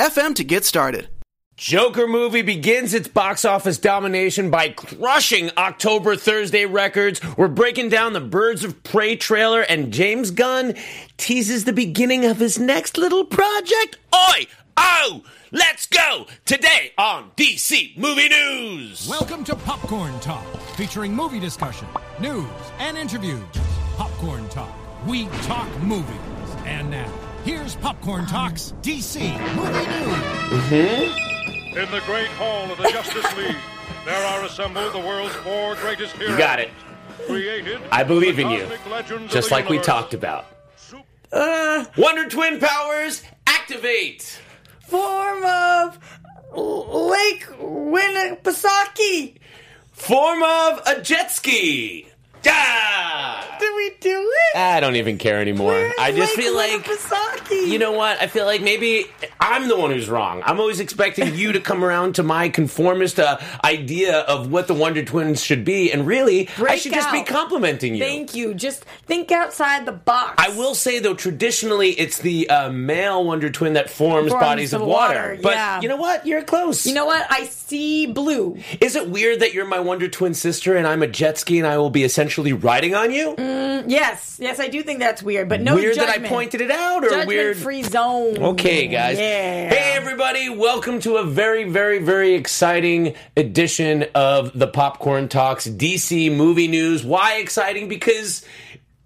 anchor.fm to get started. Joker movie begins its box office domination by crushing October Thursday records. We're breaking down the Birds of Prey trailer, and James Gunn teases the beginning of his next little project. Oi! Oh! Let's go! Today on DC Movie News! Welcome to Popcorn Talk, featuring movie discussion, news, and interviews. Popcorn Talk. We talk movies. And now, here's Popcorn Talk's DC Movie News. In the great hall of the Justice League, there are assembled the world's four greatest heroes. You got it. Created I believe in you. cosmic legends of Just the like we talked about. Uh, Wonder Twin powers activate! form of Lake Winnipesaukee. Form of a jet ski! Ah! Did we do it? I don't even care anymore. Where's I just Lake feel like you know what? I feel like maybe I'm the one who's wrong. I'm always expecting you to come around to my conformist uh, idea of what the Wonder Twins should be, and really, I Break should just be complimenting you. Thank you. Just think outside the box. I will say though, traditionally it's the uh, male Wonder Twin that forms, Forms bodies of water. water, But yeah. you know what? You're close. You know what? I see blue. is it weird that you're my Wonder Twin sister and I'm a jet ski and I will be essentially riding on you? Mm, yes, yes, I do think that's weird, but no weird that I pointed it out, or Judgment weird? free zone. Okay, guys. Yeah. Hey, everybody. Welcome to a very, very, very exciting edition of the Popcorn Talks DC movie news. Why exciting? Because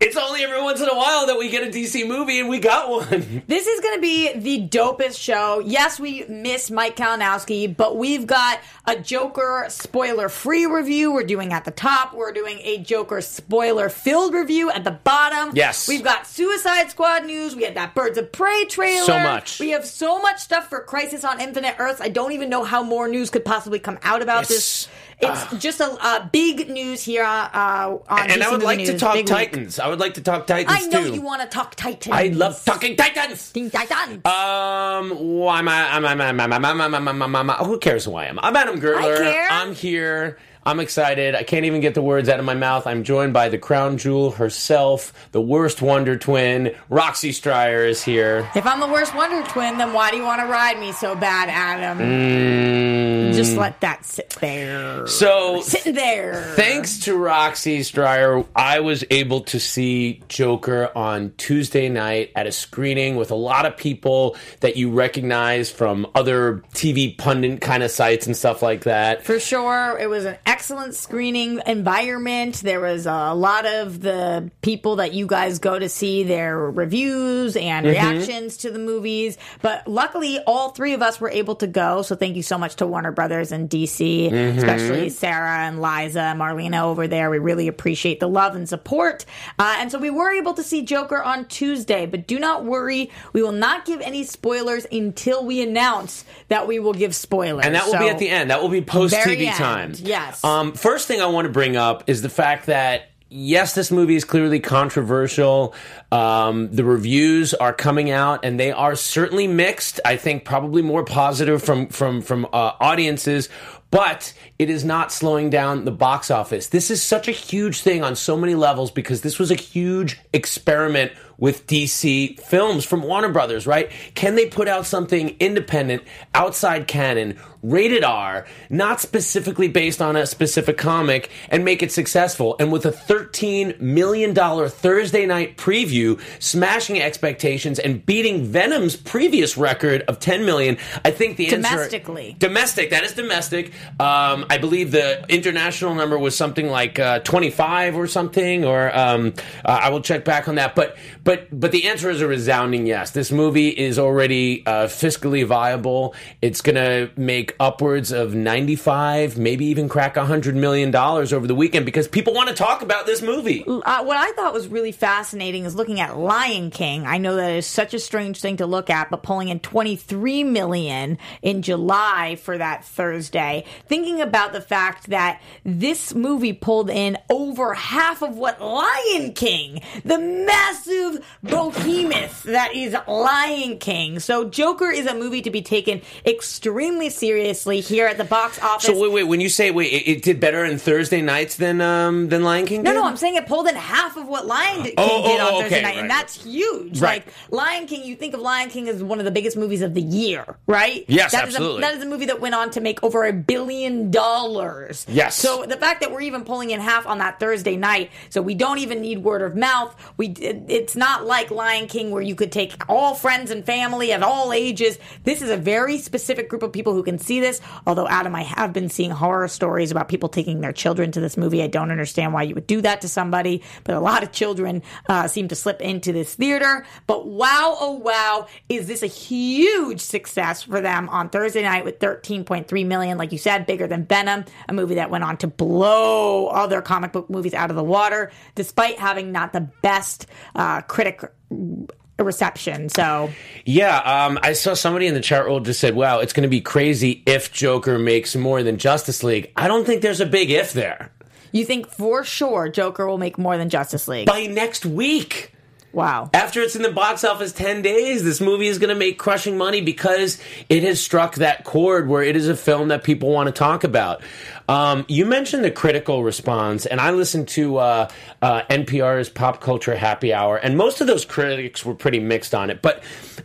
it's only every once in a while that we get a DC movie, and we got one. This is going to be the dopest show. Yes, we miss Mike Kalinowski, but we've got a Joker spoiler free review we're doing at the top. We're doing a Joker spoiler filled review at the bottom. Yes. We've got Suicide Squad news. We had that Birds of Prey trailer. So much. We have so much stuff for Crisis on Infinite Earths. I don't even know how more news could possibly come out about Yes. this. It's just a, a big news here uh, uh, on and I would like to talk Big week. Titans. I would like to talk Titans I know too. you want to talk Titans. I love talking Titans. Titans. Um, why am I? I'm, I'm, I'm, I'm, I'm, I'm, I'm, I'm, I'm, I'm, who cares who I am? I'm Adam Gertler. I care. I'm here. I'm excited. I can't even get the words out of my mouth. I'm joined by the crown jewel herself, the worst Wonder Twin, Roxy Striar is here. If I'm the worst Wonder Twin, then why do you want to ride me so bad, Adam? Mm, Just let that sit there. so, Sitting there. thanks to Roxy Striar, I was able to see Joker on Tuesday night at a screening with a lot of people that you recognize from other TV pundit kind of sites and stuff like that. For sure, it was an excellent screening environment. There was a lot of the people that you guys go to see their reviews and reactions to the movies. But luckily, all three of us were able to go. So thank you so much to Warner Brothers and DC, especially Sarah and Liza, Marlena over there. We really appreciate the love and support. Uh, and so we were able to see Joker on Tuesday. But do not worry, we will not give any spoilers until we announce that we will give spoilers. And that will be at the end. That will be post TV time. yes. Um, first thing I want to bring up is the fact that yes, this movie is clearly controversial. Um, the reviews are coming out, and they are certainly mixed. I think probably more positive from from from uh, audiences. But it is not slowing down the box office. This is such a huge thing on so many levels because this was a huge experiment with DC films from Warner Brothers, right? Can they put out something independent, outside canon, rated R, not specifically based on a specific comic, and make it successful? And with a $13 million Thursday night preview, smashing expectations and beating Venom's previous record of 10 million, I think the answer Domestically. domestic. That is domestic. Um, I believe the international number was something like uh, 25 or something, or um, uh, I will check back on that. But but but the answer is a resounding yes. This movie is already uh, fiscally viable. It's going to make upwards of ninety five, maybe even crack hundred million dollars over the weekend because people want to talk about this movie. Uh, what I thought was really fascinating is looking at Lion King. I know that is such a strange thing to look at, but pulling in 23 million in July for that Thursday. Thinking about the fact that this movie pulled in over half of what Lion King, the massive behemoth that is Lion King. So Joker is a movie to be taken extremely seriously here at the box office. So wait, wait. When you say wait, it, it did better in Thursday nights than um than Lion King. No, did? no, I'm saying it pulled in half of what Lion King Oh, did oh, on oh, Thursday okay, night, and that's huge. Right. Like Lion King, you think of Lion King as one of the biggest movies of the year, right? Yes, That is a- absolutely. that is a movie that went on to make over a billion dollars. Yes. So the fact that we're even pulling in half on that Thursday night, so we don't even need word of mouth. We it- it's not like Lion King where you could take all friends and family at all ages. This is a very specific group of people who can see this. Although Adam, I have been seeing horror stories about people taking their children to this movie. I don't understand why you would do that to somebody, but a lot of children uh, seem to slip into this theater. But wow, oh wow, is this a huge success for them on Thursday night with 13.3 million, like you said, bigger than Venom, a movie that went on to blow other comic book movies out of the water, despite having not the best uh, critic reception. So Yeah, um, I saw somebody in the chat roll just said, "Wow, it's going to be crazy if Joker makes more than Justice League." I don't think there's a big if there. you think for sure Joker will make more than Justice League? By next week. Wow. After it's in the box office 10 days, this movie is going to make crushing money because it has struck that chord where it is a film that people want to talk about. Um, you mentioned the critical response, and I listened to uh, uh, NPR's Pop Culture Happy Hour, and most of those critics were pretty mixed on it. But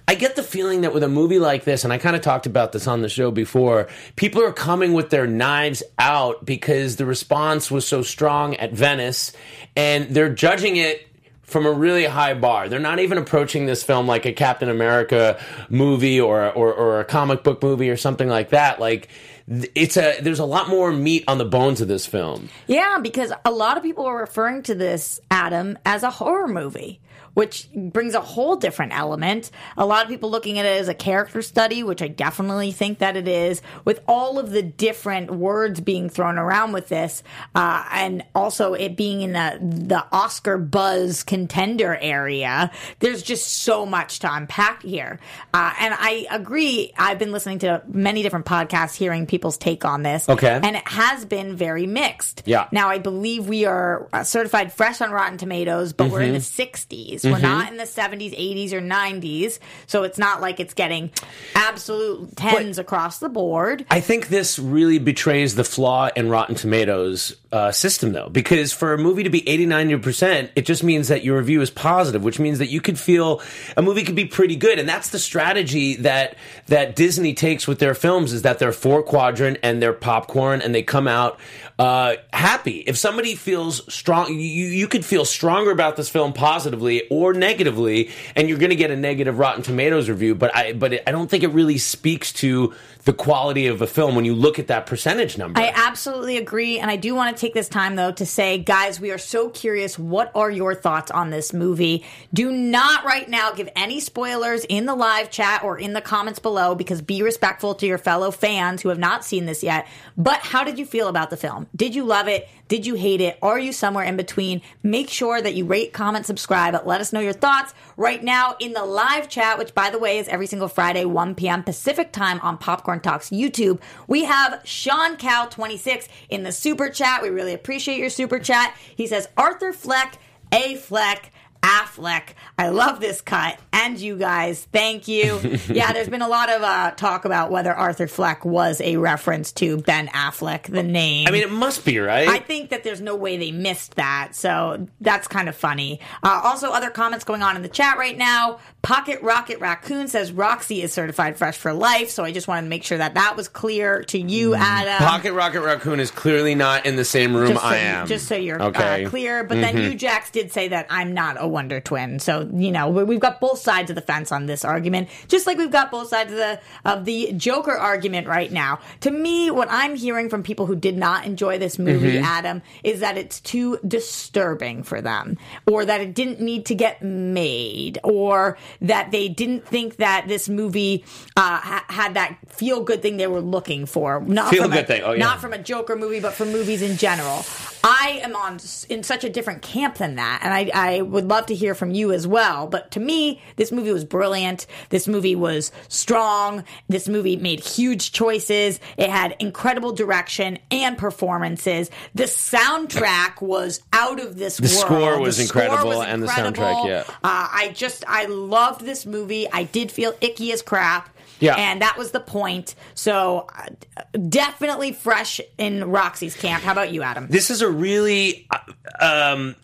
I get the feeling that with a movie like this, and I kind of talked about this on the show before, people are coming with their knives out because the response was so strong at Venice, and they're judging it from a really high bar. They're not even approaching this film like a Captain America movie or or, or a comic book movie or something like that. Like it's a there's a lot more meat on the bones of this film. Yeah, because a lot of people are referring to this, Adam, as a horror movie, which brings a whole different element. A lot of people looking at it as a character study, which I definitely think that it is, with all of the different words being thrown around with this, uh, and also it being in the, the Oscar buzz contender area. There's just so much to unpack here. Uh, and I agree. I've been listening to many different podcasts, hearing people's take on this. Okay. And it has been very mixed. Yeah. Now, I believe we are uh, certified fresh on Rotten Tomatoes, but we're in the 60s. We're not in the 70s, 80s, or 90s. So it's not like it's getting absolute tens across the board. I think this really betrays the flaw in Rotten Tomatoes uh, system, though, because for a movie to be 80, 90%, it just means that your review is positive, which means that you could feel a movie could be pretty good. And that's the strategy that, that Disney takes with their films is that they're four quadrant and they're popcorn and they come out uh, happy. If somebody feels strong, you, you could feel stronger about this film positively or negatively, and you're going to get a negative Rotten Tomatoes review. But I, but I don't think it really speaks to the quality of a film when you look at that percentage number. I absolutely agree. And I do want to take this time, though, to say, guys, we are so curious. What are your thoughts on this movie? Do not right now give any spoilers in the live chat or in the comments below because be respectful to your fellow fans who have not seen this yet. But how did you feel about the film? Did you love it? Did you hate it? Are you somewhere in between? Make sure that you rate, comment, subscribe. Let us know your thoughts right now in the live chat, which by the way is every single Friday, 1 p.m. Pacific time on Popcorn Talks YouTube. We have Sean Cow 26 in the super chat. We really appreciate your super chat. He says Arthur Fleck, A Fleck. Affleck. I love this cut. And you guys, thank you. yeah, there's been a lot of uh, talk about whether Arthur Fleck was a reference to Ben Affleck, the name. I mean, it must be right. I think that there's no way they missed that, so that's kind of funny. Uh, also, other comments going on in the chat right now. Pocket Rocket Raccoon says Roxy is certified fresh for life, so I just wanted to make sure that that was clear to you, Adam. Pocket Rocket Raccoon is clearly not in the same room so, I am. Just so you're okay. uh, clear. But then you, Jax, did say that I'm not a Wonder Twin. So you know we- we've got both sides of the fence on this argument, just like we've got both sides of the of the Joker argument right now. To me, what I'm hearing from people who did not enjoy this movie, Mm-hmm. Adam, is that it's too disturbing for them, or that it didn't need to get made, or that they didn't think that this movie uh, ha- had that feel good thing they were looking for. Not from Feel-good a, thing, oh, yeah. Not from a Joker movie, but from movies in general. I am on in such a different camp than that, and I, I would love to hear from you as well. But to me, this movie was brilliant. This movie was strong. This movie made huge choices. It had incredible direction and performances. The soundtrack was out of this The world. score was The score incredible was incredible, and the soundtrack, yeah. Uh, I just I loved this movie. I did feel icky as crap. Yeah. And that was the point. So uh, definitely fresh in Roxy's camp. How about you, Adam? this is a really uh, um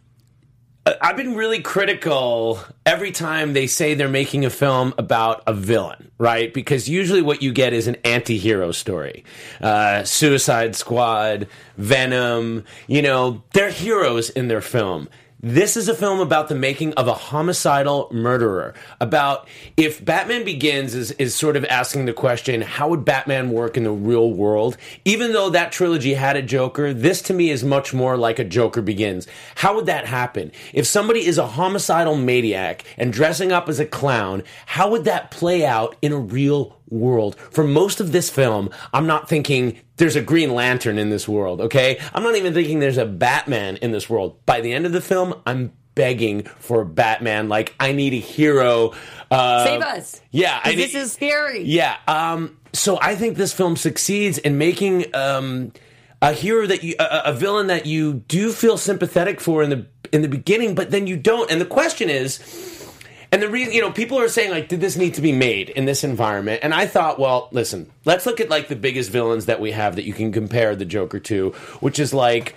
I've been really critical every time they say they're making a film about a villain, right? Because usually what you get is an anti-hero story. Uh, Suicide Squad, Venom, you know, they're heroes in their film. This is a film about the making of a homicidal murderer. About if Batman Begins is, is sort of asking the question, how would Batman work in the real world? Even though that trilogy had a Joker, this to me is much more like a Joker Begins. How would that happen? If somebody is a homicidal maniac and dressing up as a clown, how would that play out in a real world. For most of this film, I'm not thinking there's a Green Lantern in this world, okay? I'm not even thinking there's a Batman in this world. By the end of the film, I'm begging for Batman. Like, I need a hero. Uh, Save us. Yeah, I this need- is scary. yeah. Um, so I think this film succeeds in making um, a hero that you, a, a villain that you do feel sympathetic for in the in the beginning, but then you don't. And the question is, and the reason, you know, people are saying like, did this need to be made in this environment? And I thought, well, listen, let's look at like the biggest villains that we have that you can compare the Joker to, which is like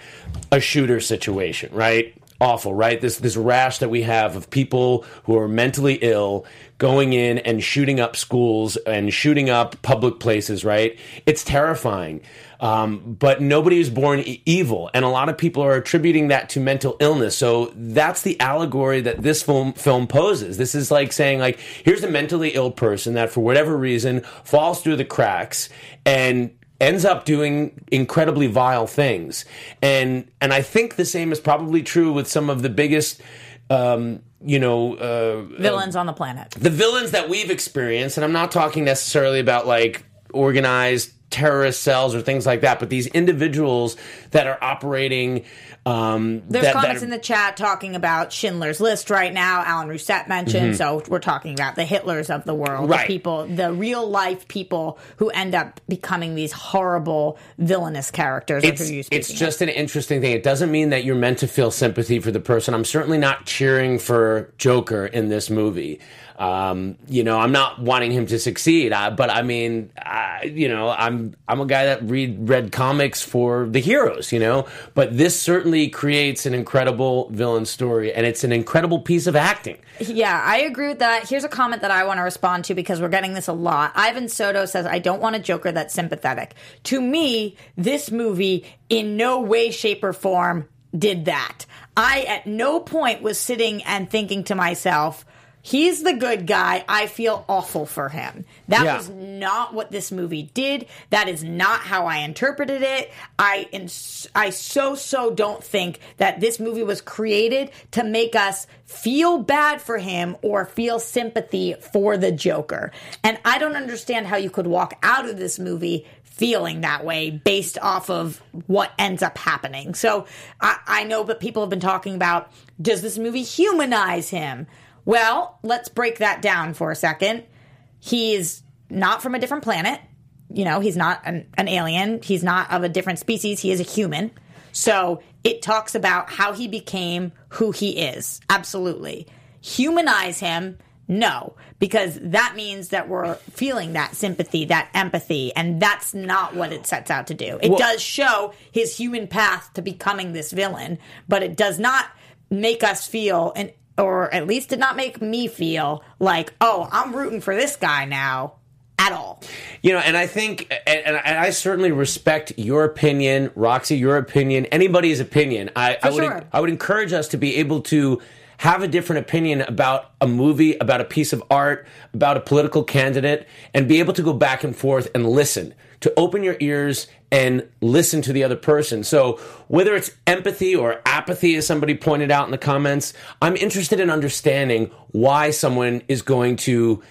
a shooter situation, right? Awful, right? This this rash that we have of people who are mentally ill going in and shooting up schools and shooting up public places, right? It's terrifying. Um, but nobody is born e- evil, and a lot of people are attributing that to mental illness. So that's the allegory that this film film poses. This is like saying, like, here's a mentally ill person that, for whatever reason, falls through the cracks and ends up doing incredibly vile things. And and I think the same is probably true with some of the biggest. Um, you know, uh, Villains on the planet. the villains that we've experienced, and I'm not talking necessarily about like organized terrorist cells or things like that, but these individuals that are operating. Um, There's that, comments that in the chat talking about Schindler's List right now. Alan Rousset mentioned, so we're talking about the Hitlers of the world, Mm-hmm. Right. the people, the real life people who end up becoming these horrible villainous characters. it's, it's speaking of. just an interesting thing. It doesn't mean that you're meant to feel sympathy for the person. I'm certainly not cheering for Joker in this movie. Um, you know, I'm not wanting him to succeed. I, but I mean, I, you know, I'm I'm a guy that read read comics for the heroes. You know, but this certainly creates an incredible villain story, and it's an incredible piece of acting. Yeah, I agree with that. Here's a comment that I want to respond to because we're getting this a lot. Ivan Soto says, I don't want a Joker that's sympathetic. To me, this movie, in no way, shape, or form, did that. I, at no point, was sitting and thinking to myself, He's the good guy. I feel awful for him. That Yeah. was not what this movie did. That is not how I interpreted it. I ins- I so so don't think that this movie was created to make us feel bad for him or feel sympathy for the Joker. And I don't understand how you could walk out of this movie feeling that way based off of what ends up happening. So I, I know, but people have been talking about does this movie humanize him? Well, let's break that down for a second. He's not from a different planet. You know, he's not an, an alien. He's not of a different species. He is a human. So it talks about how he became who he is. Absolutely. Humanize him? No, because that means that we're feeling that sympathy, that empathy, and that's not what it sets out to do. It Well- does show his human path to becoming this villain, but it does not make us feel and or at least did not make me feel like, oh, I'm rooting for this guy now at all. You know, and I think, and, and I certainly respect your opinion, Roxy, your opinion, anybody's opinion. I, I would, sure. I would encourage us to be able to have a different opinion about a movie, about a piece of art, about a political candidate, and be able to go back and forth and listen, to open your ears and listen to the other person. So whether it's empathy or apathy, as somebody pointed out in the comments, I'm interested in understanding why someone is going to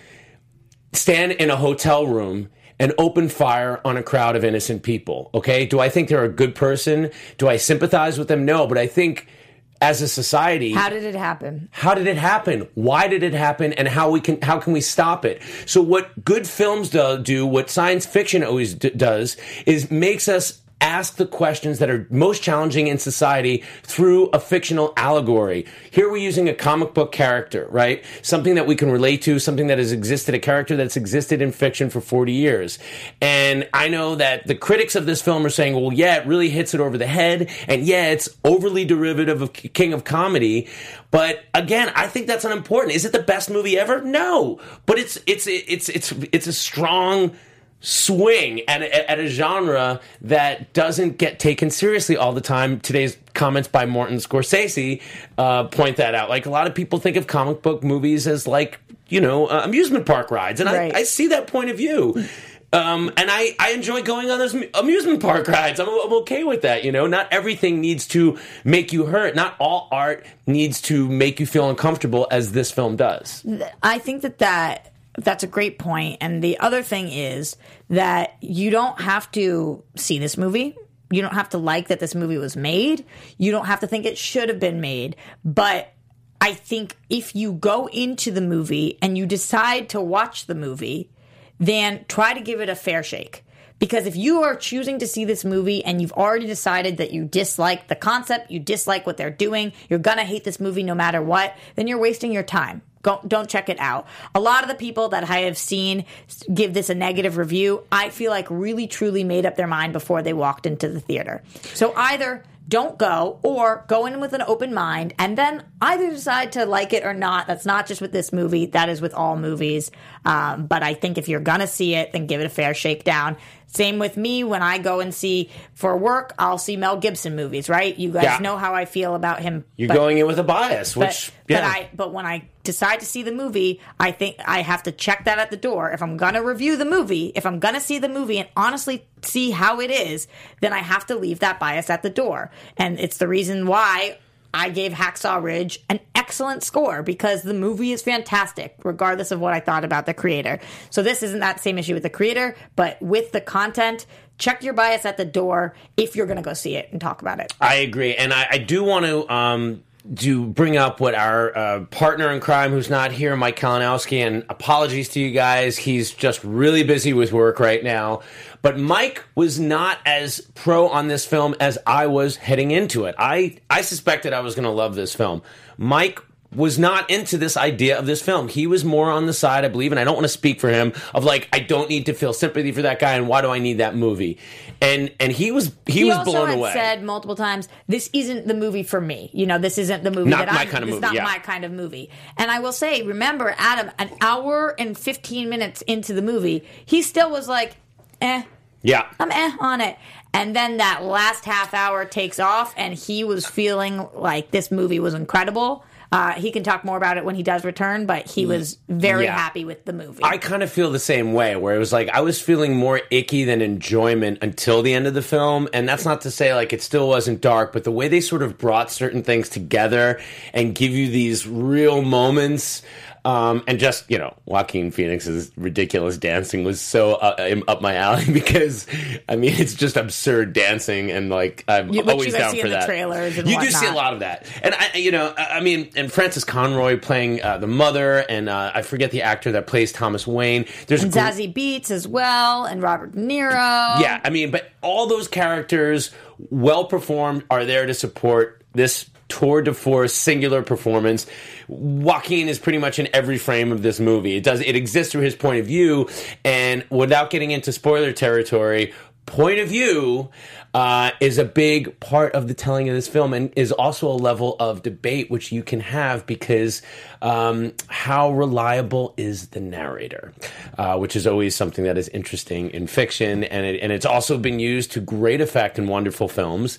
stand in a hotel room and open fire on a crowd of innocent people. Okay. Do I think they're a good person? Do I sympathize with them? No, but I think as a society How did it happen? how did it happen? Why did it happen? And how we can how can we stop it? So what good films do, do what science fiction always d- does is makes us ask the questions that are most challenging in society through a fictional allegory. Here we're using a comic book character right? Something that we can relate to something that has existed a character that's existed in fiction for 40 years. And i know that the critics of this film are saying well yeah it really hits it over the head and yeah it's overly derivative of king of comedy. But again i think that's unimportant. Is it the best movie ever? No. But it's it's it's it's it's a strong swing at a, at a genre that doesn't get taken seriously all the time. Today's comments by Martin Scorsese uh, point that out. Like a lot of people think of comic book movies as like you know uh, amusement park rides, and Right. I, I see that point of view. Um, and I, I enjoy going on those amusement park rides. I'm, I'm okay with that. You know, not everything needs to make you hurt. Not all art needs to make you feel uncomfortable as this film does. I think that that that's a great point. And the other thing is that you don't have to see this movie. You don't have to like that this movie was made. You don't have to think it should have been made. But I think if you go into the movie and you decide to watch the movie, then try to give it a fair shake. Because if you are choosing to see this movie and you've already decided that you dislike the concept, you dislike what they're doing, you're gonna hate this movie no matter what, then you're wasting your time. Go, don't check it out. A lot of the people that I have seen give this a negative review, I feel like really truly made up their mind before they walked into the theater. So either don't go or go in with an open mind and then either decide to like it or not. That's not just with this movie, that is with all movies. Um, but I think if you're to see it, then give it a fair shakedown. Same with me when I go and see for work, I'll see Mel Gibson movies, right? You guys Yeah. know how I feel about him. You're but- going in with a bias, but, which yeah. but I but when I decide to see the movie, I think I have to check that at the door. If I'm gonna review the movie, if I'm gonna see the movie and honestly see how it is, then I have to leave that bias at the door. And it's the reason why I gave Hacksaw Ridge an excellent score because the movie is fantastic, regardless of what I thought about the creator. So this isn't that same issue with the creator, but with the content, check your bias at the door if you're gonna go see it and talk about it. I agree, and I, I do want to um, do bring up what our uh, partner in crime, who's not here, Mike Kalinowski, and apologies to you guys. He's just really busy with work right now. But Mike was not as pro on this film as I was heading into it. I I suspected I was going to love this film. Mike was not into this idea of this film. He was more on the side, I believe, and I don't want to speak for him, of like, I don't need to feel sympathy for that guy, and why do I need that movie? And and he was he, he was also blown had away. said multiple times, "This isn't the movie for me. You know, this isn't the movie Not that my I'm. kind of this movie, not yeah. my kind of movie." And I will say, remember, Adam, an hour and fifteen minutes into the movie, he still was like, "Eh, yeah, I'm eh on it." And then that last half hour takes off, and he was feeling like this movie was incredible. Uh, he can talk more about it when he does return, but he was very Yeah. happy with the movie. I kind of feel the same way, where it was like I was feeling more icky than enjoyment until the end of the film. And that's not to say like it still wasn't dark, but the way they sort of brought certain things together and give you these real moments. Um, and just you know, Joaquin Phoenix's ridiculous dancing was so uh, up my alley because I mean it's just absurd dancing and like I'm You- always you down see for that. trailers and you do see a lot of that, and I you know I I mean and Frances Conroy playing uh, the mother and uh, I forget the actor that plays Thomas Wayne. There's and Zazie Beetz as well, and Robert De Niro. yeah, I mean, but all those characters, well performed, are there to support this tour de force singular performance. Joaquin is pretty much in every frame of this movie. It does it exists through his point of view, and without getting into spoiler territory, point of view uh, is a big part of the telling of this film, and is also a level of debate which you can have because um, how reliable is the narrator, uh, which is always something that is interesting in fiction, and it, and it's also been used to great effect in wonderful films.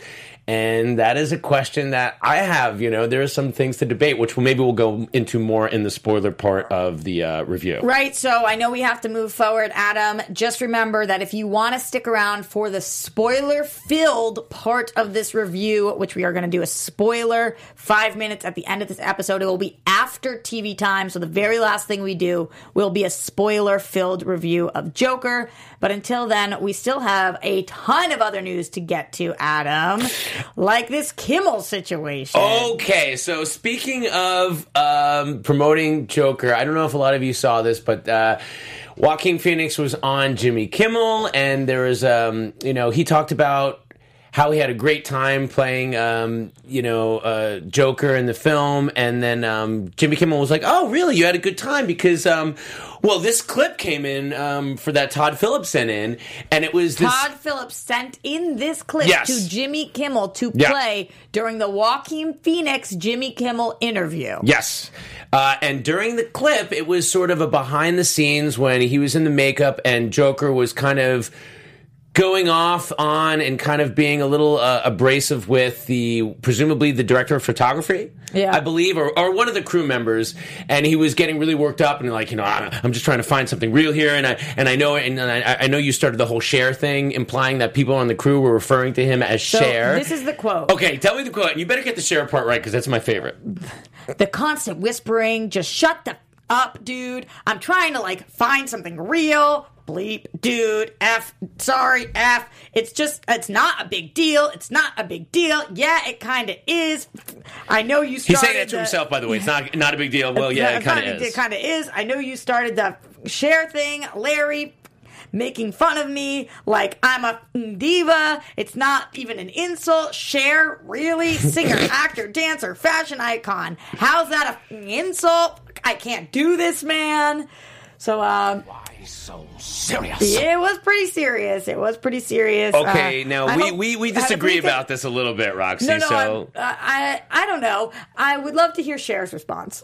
And that is a question that I have. You know, there are some things to debate, which maybe we'll go into more in the spoiler part of the uh, review. Right, so I know we have to move forward, Adam. Just remember that if you want to stick around for the spoiler filled part of this review, which we are going to do a spoiler five minutes at the end of this episode, it will be after TV time. So the very last thing we do will be a spoiler filled review of Joker. But until then, we still have a ton of other news to get to, Adam, like this Kimmel situation. Okay, so speaking of um, promoting Joker, I don't know if a lot of you saw this, but uh, Joaquin Phoenix was on Jimmy Kimmel, and there was, um, you know, he talked about how he had a great time playing, um, you know, uh, Joker in the film, and then um, Jimmy Kimmel was like, "Oh, really? You had a good time?" Because, um, well, this clip came in um, for that Todd Phillips sent in, and it was this. Todd Phillips sent in this clip Yes. to Jimmy Kimmel to Yeah. play during the Joaquin Phoenix Jimmy Kimmel interview. Yes. Uh, and during the clip, it was sort of a behind the scenes when he was in the makeup and Joker was kind of going off on and kind of being a little uh, abrasive with the presumably the director of photography Yeah. i believe or, or one of the crew members and he was getting really worked up and like you know i'm just trying to find something real here and i and i know and i, I know you started the whole Cher thing implying that people on the crew were referring to him as So Cher this is the quote. okay tell me the quote and you better get the Cher part right because that's my favorite The constant whispering, just shut the up, dude. I'm trying to like find something real. Bleep, dude, F, sorry, F. It's just, it's not a big deal. It's not a big deal. Yeah, it kind of is. I know you started. he's saying that to the- himself by the way it's not not a big deal well yeah it kind of is It kind of is. I know you started the Cher thing, Larry. Making fun of me like I'm a diva. It's not even an insult. Cher, really? Singer, actor, dancer, fashion icon. How's that a insult? I can't do this, man. So, um, So serious. it was pretty serious. It was pretty serious. Okay, Uh, now I we, we, we disagree about this a little bit, Roxy. No, no, so uh, I I don't know. I would love to hear Cher's response.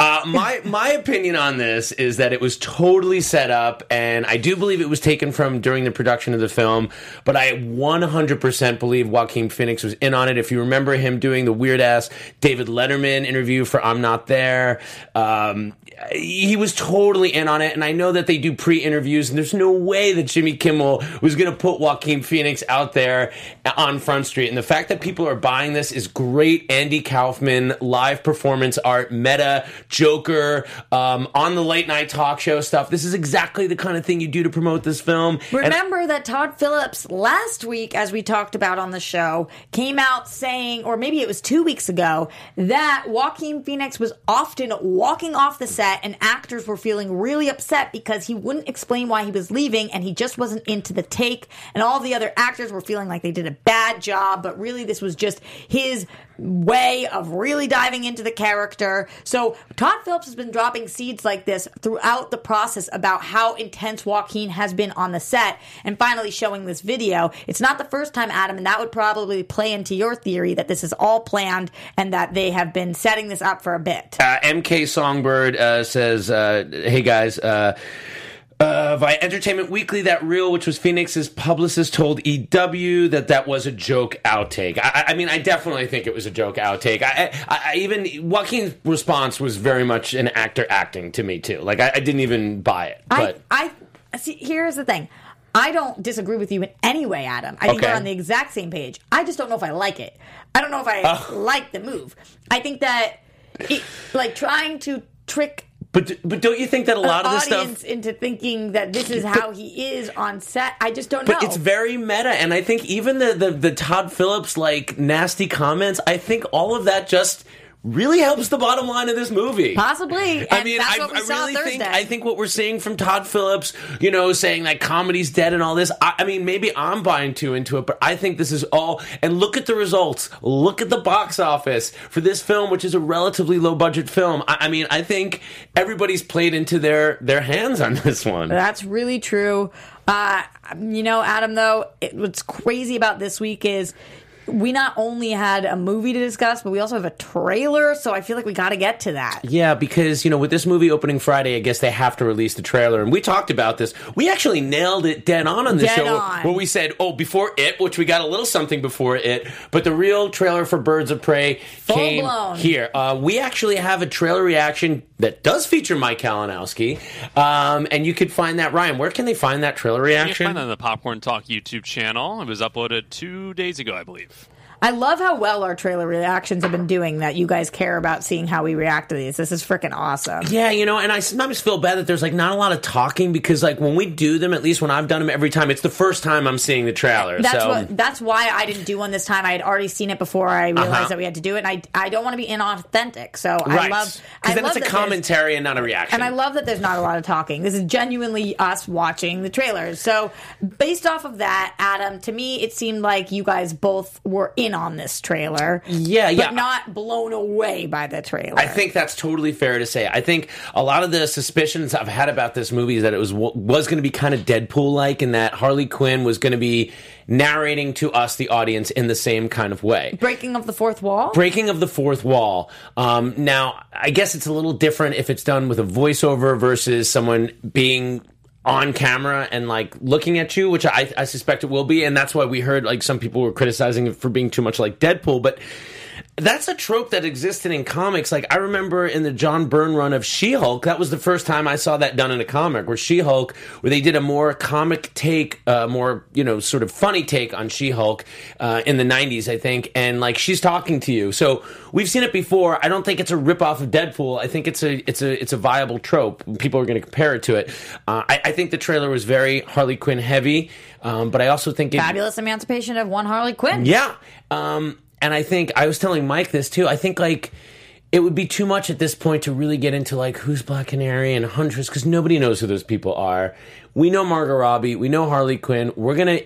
Uh, my my opinion on this is that it was totally set up, and I do believe it was taken from during the production of the film. But I 100% believe Joaquin Phoenix was in on it. If you remember him doing the weird ass David Letterman interview for "I'm Not There," um, he was totally in on it. And I know that they do pre-interviews, and there's no way that Jimmy Kimmel was going to put Joaquin Phoenix out there on Front Street. And the fact that people are buying this is great. Andy Kaufman, live performance art, meta, Joker, um, on the late night talk show stuff. This is exactly the kind of thing you do to promote this film. And- Remember that Todd Phillips last week, as we talked about on the show, came out saying, or maybe it was two weeks ago, that Joaquin Phoenix was often walking off the set and actors were feeling really upset because he wouldn't explain why he was leaving and he just wasn't into the take. And all the other actors were feeling like they did a bad job, but really this was just his way of really diving into the character. So Todd Phillips has been dropping seeds like this throughout the process about how intense Joaquin has been on the set and finally showing this video. It's not the first time, Adam, and that would probably play into your theory that this is all planned and that they have been setting this up for a bit. Uh, MK Songbird uh, says, uh, "Hey guys." Uh, via Entertainment Weekly, that reel, which was Phoenix's publicist, told EW that that was a joke outtake. I, I- mean, I definitely think it was a joke outtake. I, I, I even Joaquin's response was very much an actor acting to me too. Like I, I didn't even buy it. But I, I see. Here's the thing. I don't disagree with you in any way, Adam. I think Okay. we're on the exact same page. I just don't know if I like it. I don't know if I like the move. I think that, it, like, trying to trick but but don't you think that a lot of this audience stuff? into thinking that this is how he is on set. I just don't know. But it's very meta, and I think even the, the the Todd Phillips like nasty comments, I think all of that just really helps the bottom line of this movie. Possibly. I and mean, I, we I saw really Thursday. think I think what we're seeing from Todd Phillips, you know, saying that comedy's dead and all this. I, I mean, maybe I'm buying too into it, but I think this is all. And look at the results. Look at the box office for this film, which is a relatively low budget film. I, I mean, I think everybody's played into their their hands on this one. That's really true. Uh, you know, Adam, though, it, what's crazy about this week is we not only had a movie to discuss, but we also have a trailer. So I feel like we got to get to that. Yeah, because you know, with this movie opening Friday, I guess they have to release the trailer, and we talked about this. We actually nailed it dead on on the Dead show on. where we said, "Oh, before it," which we got a little something before it, but the real trailer for Birds of Prey came blown. here. Uh, we actually have a trailer reaction that does feature Mike Kalinowski, um, and you could find that. Ryan, where can they find that trailer You can reaction? find that on the Popcorn Talk YouTube channel. It was uploaded two days ago, I believe. I love how well our trailer reactions have been doing. That you guys care about seeing how we react to these. This is freaking awesome. Yeah, you know, and I sometimes feel bad that there's like not a lot of talking because like when we do them, at least when I've done them every time, it's the first time I'm seeing the trailer. That's so what. That's why I didn't do one this time. I had already seen it before I realized Uh-huh. that we had to do it, and I I don't want to be inauthentic. So I love. Because then love it's a commentary and not a reaction. And I love that there's not a lot of talking. This is genuinely us watching the trailers. So, based off of that, Adam, to me, it seemed like you guys both were in on this trailer. Yeah, but yeah. not blown away by the trailer. I think that's totally fair to say. I think a lot of the suspicions I've had about this movie is that it was was going to be kind of Deadpool like, and that Harley Quinn was going to be narrating to us, the audience, in the same kind of way. breaking of the fourth wall. Breaking of the fourth wall. Um, now, I guess it's a little different if it's done with a voiceover versus someone being on camera and like looking at you, which I, I suspect it will be, and that's why we heard like some people were criticizing it for being too much like Deadpool, but. That's a trope that existed in comics. Like I remember in the John Byrne run of She-Hulk, that was the first time I saw that done in a comic, where She-Hulk, where they did a more comic take, uh, more you know, sort of funny take on She-Hulk uh, in the '90s, I think, and like she's talking to you. So we've seen it before. I don't think it's a ripoff of Deadpool. I think it's a it's a it's a viable trope. People are going to compare it to it. Uh, I, I think the trailer was very Harley Quinn heavy, um, but I also think it, Fabulous emancipation of one Harley Quinn. yeah. Um, and I think I was telling Mike this too. I think like it would be too much at this point to really get into like who's Black Canary and Huntress because nobody knows who those people are. We know Margot Robbie. We know Harley Quinn. We're gonna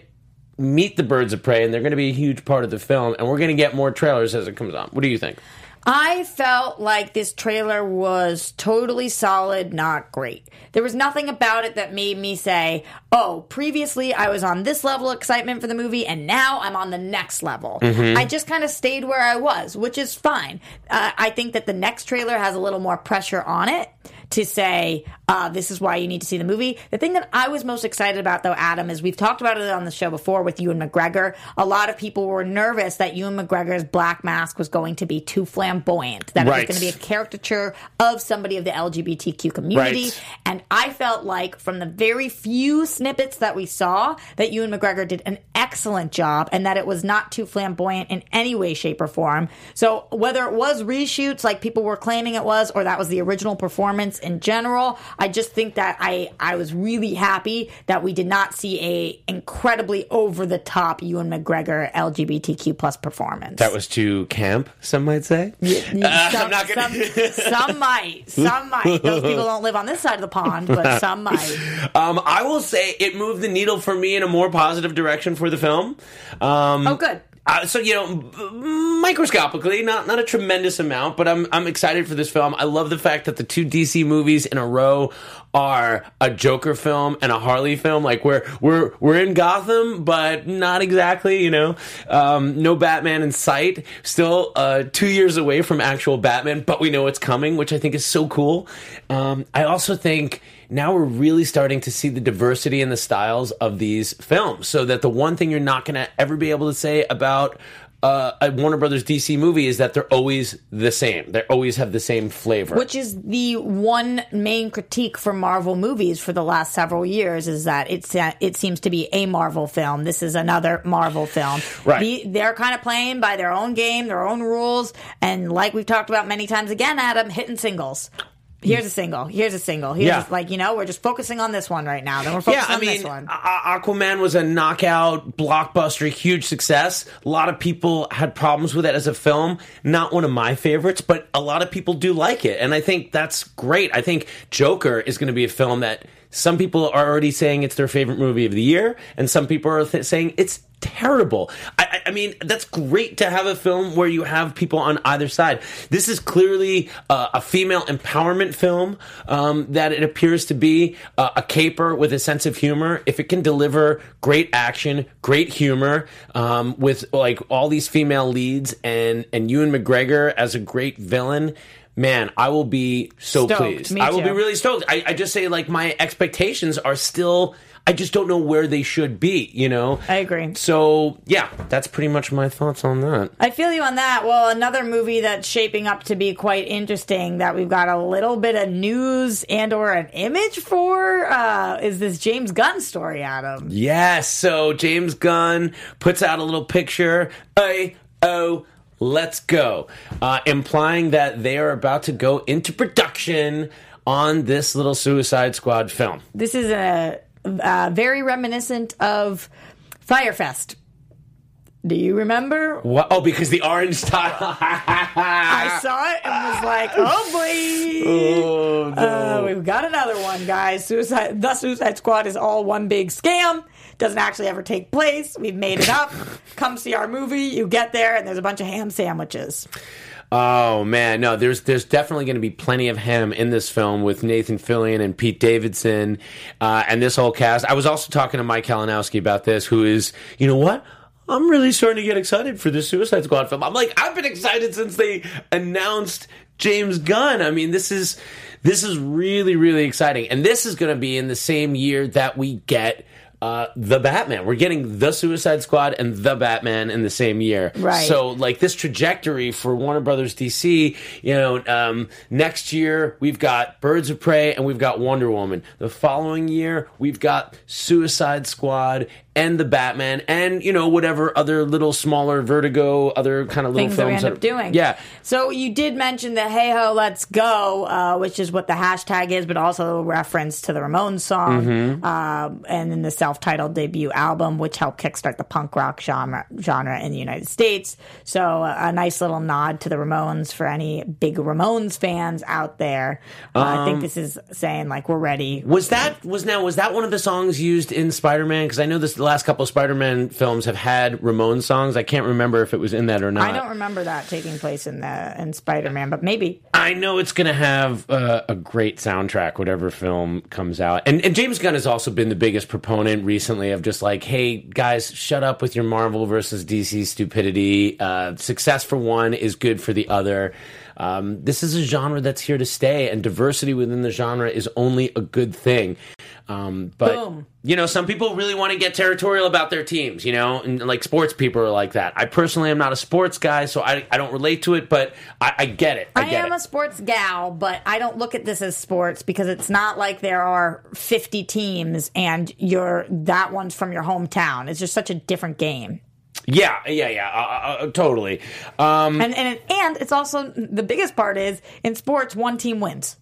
meet the Birds of Prey, and they're gonna be a huge part of the film. And we're gonna get more trailers as it comes on. What do you think? I felt like this trailer was totally solid, not great. There was nothing about it that made me say, oh, previously I was on this level of excitement for the movie and now I'm on the next level. I just kind of stayed where I was, which is fine. Uh, I think that the next trailer has a little more pressure on it to say, uh, this is why you need to see the movie. The thing that I was most excited about, though, Adam, is we've talked about it on the show before with Ewan McGregor. A lot of people were nervous that Ewan McGregor's black mask was going to be too flamboyant, that Right. it was going to be a caricature of somebody of the LGBTQ community. Right. And I felt like from the very few snippets that we saw, that Ewan McGregor did an excellent job and that it was not too flamboyant in any way, shape, or form. So whether it was reshoots like people were claiming it was, or that was the original performance in general, I just think that I, I was really happy that we did not see a incredibly over the top Ewan McGregor LGBTQ plus performance. That was too camp. Some might say. some, I'm not gonna- some, some might. Some might. Those people don't live on this side of the pond, but some might. Um, I will say it moved the needle for me in a more positive direction for the film. Um, Oh, good. Uh, so you know, microscopically, not not a tremendous amount, but I'm I'm excited for this film. I love the fact that the two DC movies in a row are a Joker film and a Harley film. Like we're we're we're in Gotham, but not exactly. You know, um, no Batman in sight. Still uh, two years away from actual Batman, but we know it's coming, which I think is so cool. Um, I also think now we're really starting to see the diversity in the styles of these films so that the one thing you're not going to ever be able to say about uh, a Warner Brothers DC movie is that they're always the same. They always have the same flavor. Which is the one main critique for Marvel movies for the last several years is that it's uh, it seems to be a Marvel film. This is another Marvel film. Right. The- they're kind of playing by their own game, their own rules, and like we've talked about many times again, Adam, hitting singles. Here's a single. Here's a single. Here's Yeah. like you know, we're just focusing on this one right now. Then we're yeah, focusing I on mean, this one. A- Aquaman was a knockout, blockbuster, huge success. A lot of people had problems with it as a film. Not one of my favorites, but a lot of people do like it, and I think that's great. I think Joker is going to be a film that some people are already saying it's their favorite movie of the year, and some people are th- saying it's terrible. I, I mean, that's great to have a film where you have people on either side. This is clearly uh, a female empowerment film um, that it appears to be uh, a caper with a sense of humor. If it can deliver great action, great humor um, with like all these female leads and and Ewan McGregor as a great villain. Man, I will be so Stoked. pleased. I will be really stoked. I, I just say like my expectations are still. I just don't know where they should be. You know. I agree. So yeah, that's pretty much my thoughts on that. I feel you on that. Well, another movie that's shaping up to be quite interesting that we've got a little bit of news and or an image for uh, is this James Gunn story, Adam. Yes. So James Gunn puts out a little picture. A oh. Let's go, uh, implying that they are about to go into production on this little Suicide Squad film. This is a, uh very reminiscent of Fyre Fest. Do you remember? What? Oh, because the orange tile. I saw it and was like, "Oh boy, oh, no. uh, we've got another one, guys." Suicide, the Suicide Squad is all one big scam. Doesn't actually ever take place. We've made it up. Come see our movie. You get there, and there's a bunch of ham sandwiches. Oh man, no, there's there's definitely going to be plenty of ham in this film with Nathan Fillion and Pete Davidson, uh, and this whole cast. I was also talking to Mike Kalinowski about this, who is, you know what? I'm really starting to get excited for this Suicide Squad film. I'm like, I've been excited since they announced James Gunn. I mean, this is this is really really exciting, and this is going to be in the same year that we get. Uh, the Batman. We're getting the Suicide Squad and the Batman in the same year. Right. So, like this trajectory for Warner Brothers DC, you know, um, next year we've got Birds of Prey and we've got Wonder Woman. The following year we've got Suicide Squad and the Batman and you know whatever other little smaller Vertigo, other kind of little things that we films end up doing. Yeah. So you did mention the "Hey Ho, Let's Go," uh, which is what the hashtag is, but also a reference to the Ramones song, Mm-hmm. um, and then the self-titled debut album, which helped kickstart the punk rock genre genre in the United States. So uh, a nice little nod to the Ramones for any big Ramones fans out there. Uh, I Um, think this is saying like we're ready. Was that was now was that one of the songs used in Spider Man? Because I know this the last couple Spider Man films have had Ramones songs. I can't remember if it was in that or not. I don't remember that taking place in the in Spider-Man, but maybe. I know it's going to have uh, a great soundtrack, whatever film comes out. And, and James Gunn has also been the biggest proponent recently of just like, hey, guys, shut up with your Marvel versus DC stupidity. Uh, success for one is good for the other. Um, this is a genre that's here to stay, and diversity within the genre is only a good thing. Um, but Boom. you know, some people really want to get territorial about their teams, you know, and like sports people are like that. I personally am not a sports guy, so I, I don't relate to it, but I, I get it. I, I, get am it. a sports gal, but I don't look at this as sports because it's not like there are 50 teams and you're that one's from your hometown. It's just such a different game. Yeah, yeah, yeah, uh, uh, uh, totally. Um, And and and it's also the biggest part is in sports one team wins.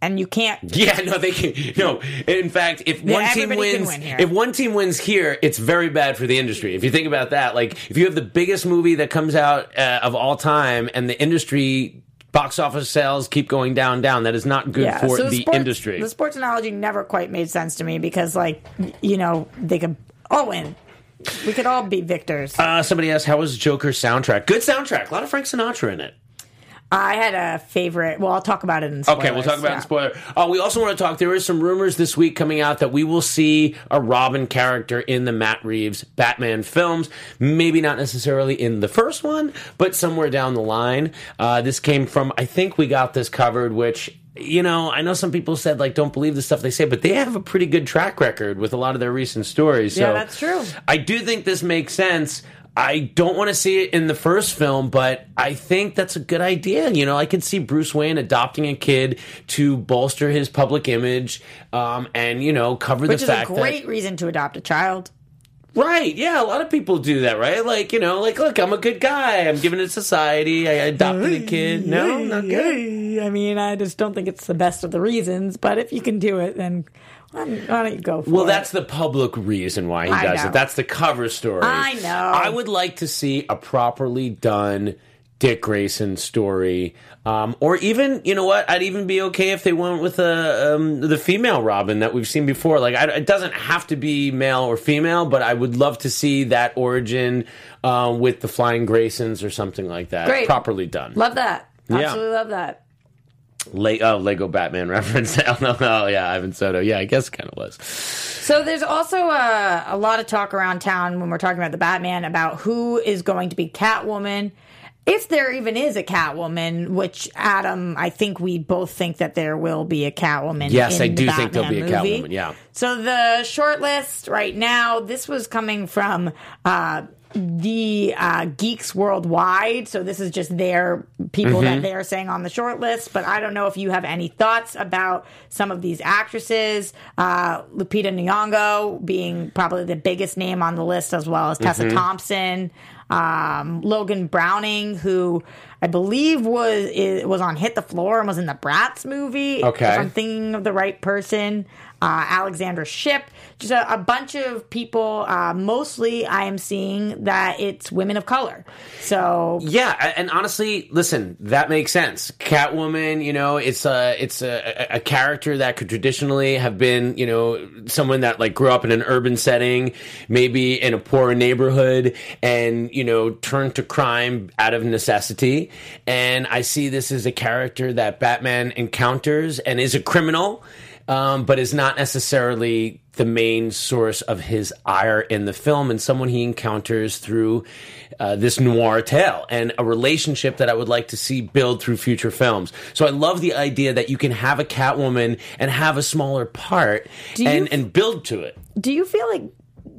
And you can't yeah, no, they can. No, in fact, if Yeah, one team wins, win if one team wins here, it's very bad for the industry. If you think about that, like if you have the biggest movie that comes out uh, of all time, and the industry box office sales keep going down, down, that is not good for so the sports- industry. The sports analogy never quite made sense to me because like you know, they could all win. We could all be victors. uh, somebody asked, "How was Joker's soundtrack?" Good soundtrack. A lot of Frank Sinatra in it. I had a favorite. Well, I'll talk about it in spoiler. Okay, we'll talk about it in spoiler. Uh, we also want to talk. There is some rumors this week coming out that we will see a Robin character in the Matt Reeves Batman films. Maybe not necessarily in the first one, but somewhere down the line. Uh, this came from. I think we got this covered, which. You know, I know some people said like don't believe the stuff they say, but they have a pretty good track record with a lot of their recent stories. Yeah, that's true. I do think this makes sense. I don't want to see it in the first film, but I think that's a good idea. You know, I could see Bruce Wayne adopting a kid to bolster his public image, um, and you know, cover the fact that Which is a fact great reason to adopt a child. Right, yeah, a lot of people do that, right? Like, you know, like, look, I'm a good guy. I'm giving to society. I adopted a kid. No, I'm not good. I mean, I just don't think it's the best of the reasons. But if you can do it, then why don't why don't you go for Well, it? Well, that's the public reason why he I does know. it. That's the cover story. I know. I would like to see a properly done Dick Grayson story. Um, or even, you know what? I'd even be okay if they went with uh, um, the female Robin that we've seen before. Like, I, it doesn't have to be male or female, but I would love to see that origin uh, with the Flying Graysons or something like that. Great. Properly done. Love that. Yeah. Absolutely love that. Le- oh, Lego Batman reference. oh, no, no, yeah, Ivan Soto. Yeah, I guess it kind of was. So there's also uh, a lot of talk around town when we're talking about the Batman about who is going to be Catwoman. If there even is a Catwoman, which Adam, I think we both think that there will be a Catwoman. Yes, I the do think there'll be a movie. Catwoman, yeah. So the short list right now, this was coming from uh, the uh, geeks worldwide. So this is just their people Mm-hmm. that they're saying on the short list. But I don't know if you have any thoughts about some of these actresses. Uh, Lupita Nyong'o being probably the biggest name on the list, as well as Tessa Mm-hmm. Thompson, um, Logan Browning, who. I believe was was on Hit the Floor and was in the Bratz movie. Okay. If I'm thinking of the right person. Uh, Alexandra Shipp, just a, a bunch of people. Uh, mostly, I am seeing that it's women of color. So Yeah, and honestly, listen, that makes sense. Catwoman, you know, it's a it's a, a character that could traditionally have been, you know, someone that like grew up in an urban setting, maybe in a poor neighborhood, and you know, turned to crime out of necessity. And I see this as a character that Batman encounters and is a criminal. Um, but is not necessarily the main source of his ire in the film, and someone he encounters through uh, this noir tale and a relationship that I would like to see build through future films. So I love the idea that you can have a Catwoman and have a smaller part and, and build to it. do you feel like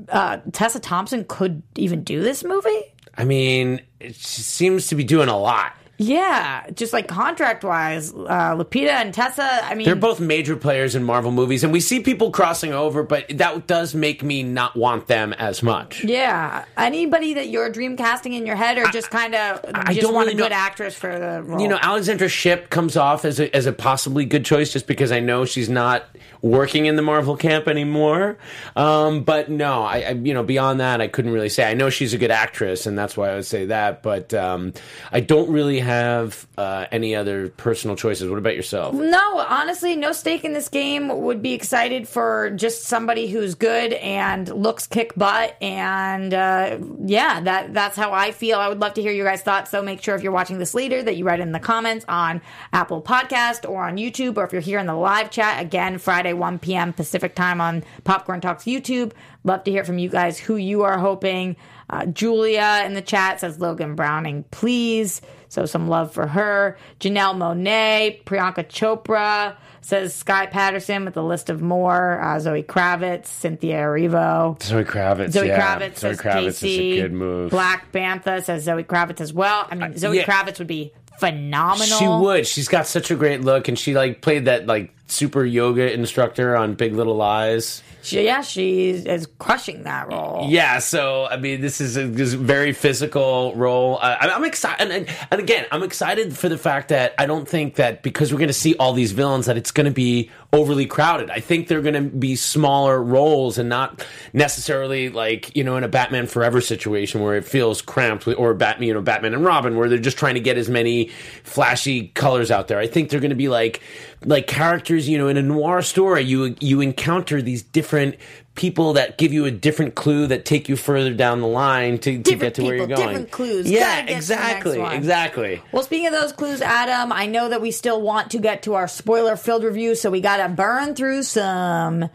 uh, Tessa Thompson could even do this movie? I mean, it seems to be doing a lot. Yeah, just like contract wise, uh, Lupita and Tessa. I mean, They're both major players in Marvel movies, and we see people crossing over, but that does make me not want them as much. Yeah, anybody that you're dream casting in your head, or just kind of I just don't want really a good know- actress for the role. You know, Alexandra Shipp comes off as a, as a possibly good choice just because I know she's not working in the Marvel camp anymore. Um, but no, I, I, you know, beyond that, I couldn't really say. I know she's a good actress, and that's why I would say that. But um, I don't really have uh, any other personal choices. What about yourself? No, honestly, no stake in this game. Would be excited for just somebody who's good and looks kick butt, and uh, yeah, that that's how I feel. I would love to hear your guys' thoughts. So make sure if you're watching this later that you write in the comments on Apple Podcast or on YouTube, or if you're here in the live chat again Friday 1 p.m. Pacific time on Popcorn Talks YouTube. Love to hear from you guys who you are hoping. Uh, Julia in the chat says Logan Browning, please. So some love for her. Janelle Monáe, Priyanka Chopra says Sky Patterson with a list of more. Uh, Zoe Kravitz, Cynthia Erivo. Zoe Kravitz. Zoe yeah. Kravitz Zoe says Kravitz Casey. is a good move. Black Bantha says Zoe Kravitz as well. I mean, Zoe yeah. Kravitz would be phenomenal. She would. She's got such a great look, and she like played that like super yoga instructor on Big Little Lies. She, yeah, she is crushing that role. Yeah, so I mean, this is a, this is a very physical role. Uh, I- I'm excited, and, and, and again, I'm excited for the fact that I don't think that because we're going to see all these villains that it's going to be overly crowded. I think they're going to be smaller roles and not necessarily like you know in a Batman Forever situation where it feels cramped, or Batman, you know, Batman and Robin, where they're just trying to get as many flashy colors out there. I think they're going to be like like characters, you know, in a noir story. You you encounter these different people that give you a different clue that take you further down the line to, to get to where you're going. different clues. Yeah, Gotta get to the exactly, exactly. Well, speaking of those clues, Adam, I know that we still want to get to our spoiler filled review, so we got to burn through some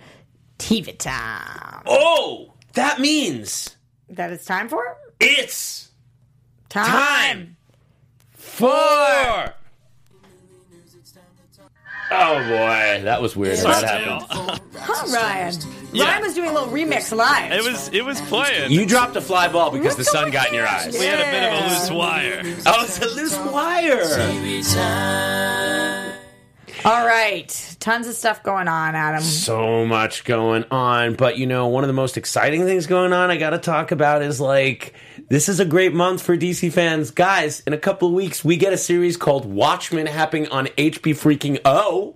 TV time. Oh, that means That it's time for it's time. time for. Oh boy, that was weird. That happened. Huh, Ryan? Yeah. Ryan was doing a little remix live. It was it was playing. You dropped a fly ball because the sun got in your on? eyes. we had a bit of a loose wire. Oh, it's a loose wire. All right, tons of stuff going on, Adam. so much going on. But you know, one of the most exciting things going on I got to talk about is like this is a great month for DC fans, guys. In a couple of weeks, we get a series called Watchmen happening on HB freaking O.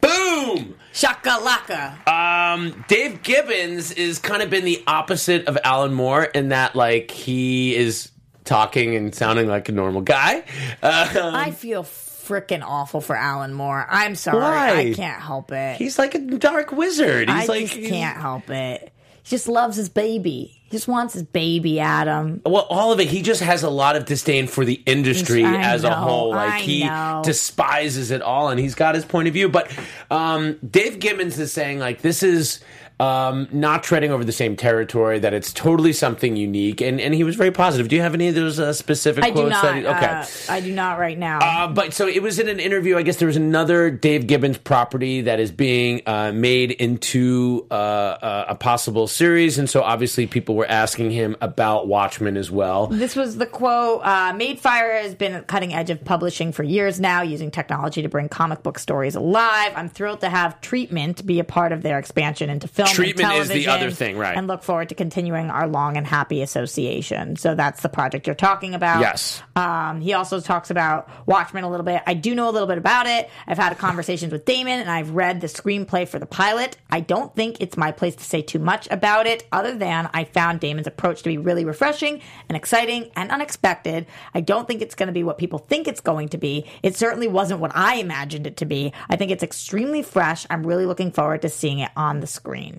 Boom! Shakalaka. Um, Dave Gibbons is kind of been the opposite of Alan Moore in that like he is talking and sounding like a normal guy. Uh, I feel freaking awful for Alan Moore. I'm sorry. Why? I can't help it. he's like a dark wizard. He's I like just can't help it. He just loves his baby. He just wants his baby, Adam. Well, all of it. He just has a lot of disdain for the industry I as a whole. Like I he know. despises it all, and he's got his point of view. But um, Dave Gibbons is saying like this is. Um, not treading over the same territory. That it's totally something unique, and and he was very positive. Do you have any of those uh, specific I do quotes? not. that he- okay, uh, I do not right now. uh, but so it was in an interview. I guess there was another Dave Gibbons property that is being uh, made into uh, uh, a possible series, and so obviously people were asking him about Watchmen as well. This was the quote. Uh, Madefire has been at the cutting edge of publishing for years now, using technology to bring comic book stories alive. I'm thrilled to have Treatment be a part of their expansion into film. And Treatment is the other thing, right. And look forward to continuing our long and happy association. So that's the project you're talking about. Yes. Um, he also talks about Watchmen a little bit. I do know a little bit about it. I've had conversations with Damon, and I've read the screenplay for the pilot. I don't think it's my place to say too much about it, other than I found Damon's approach to be really refreshing and exciting and unexpected. I don't think it's going to be what people think it's going to be. It certainly wasn't what I imagined it to be. I think it's extremely fresh. I'm really looking forward to seeing it on the screen.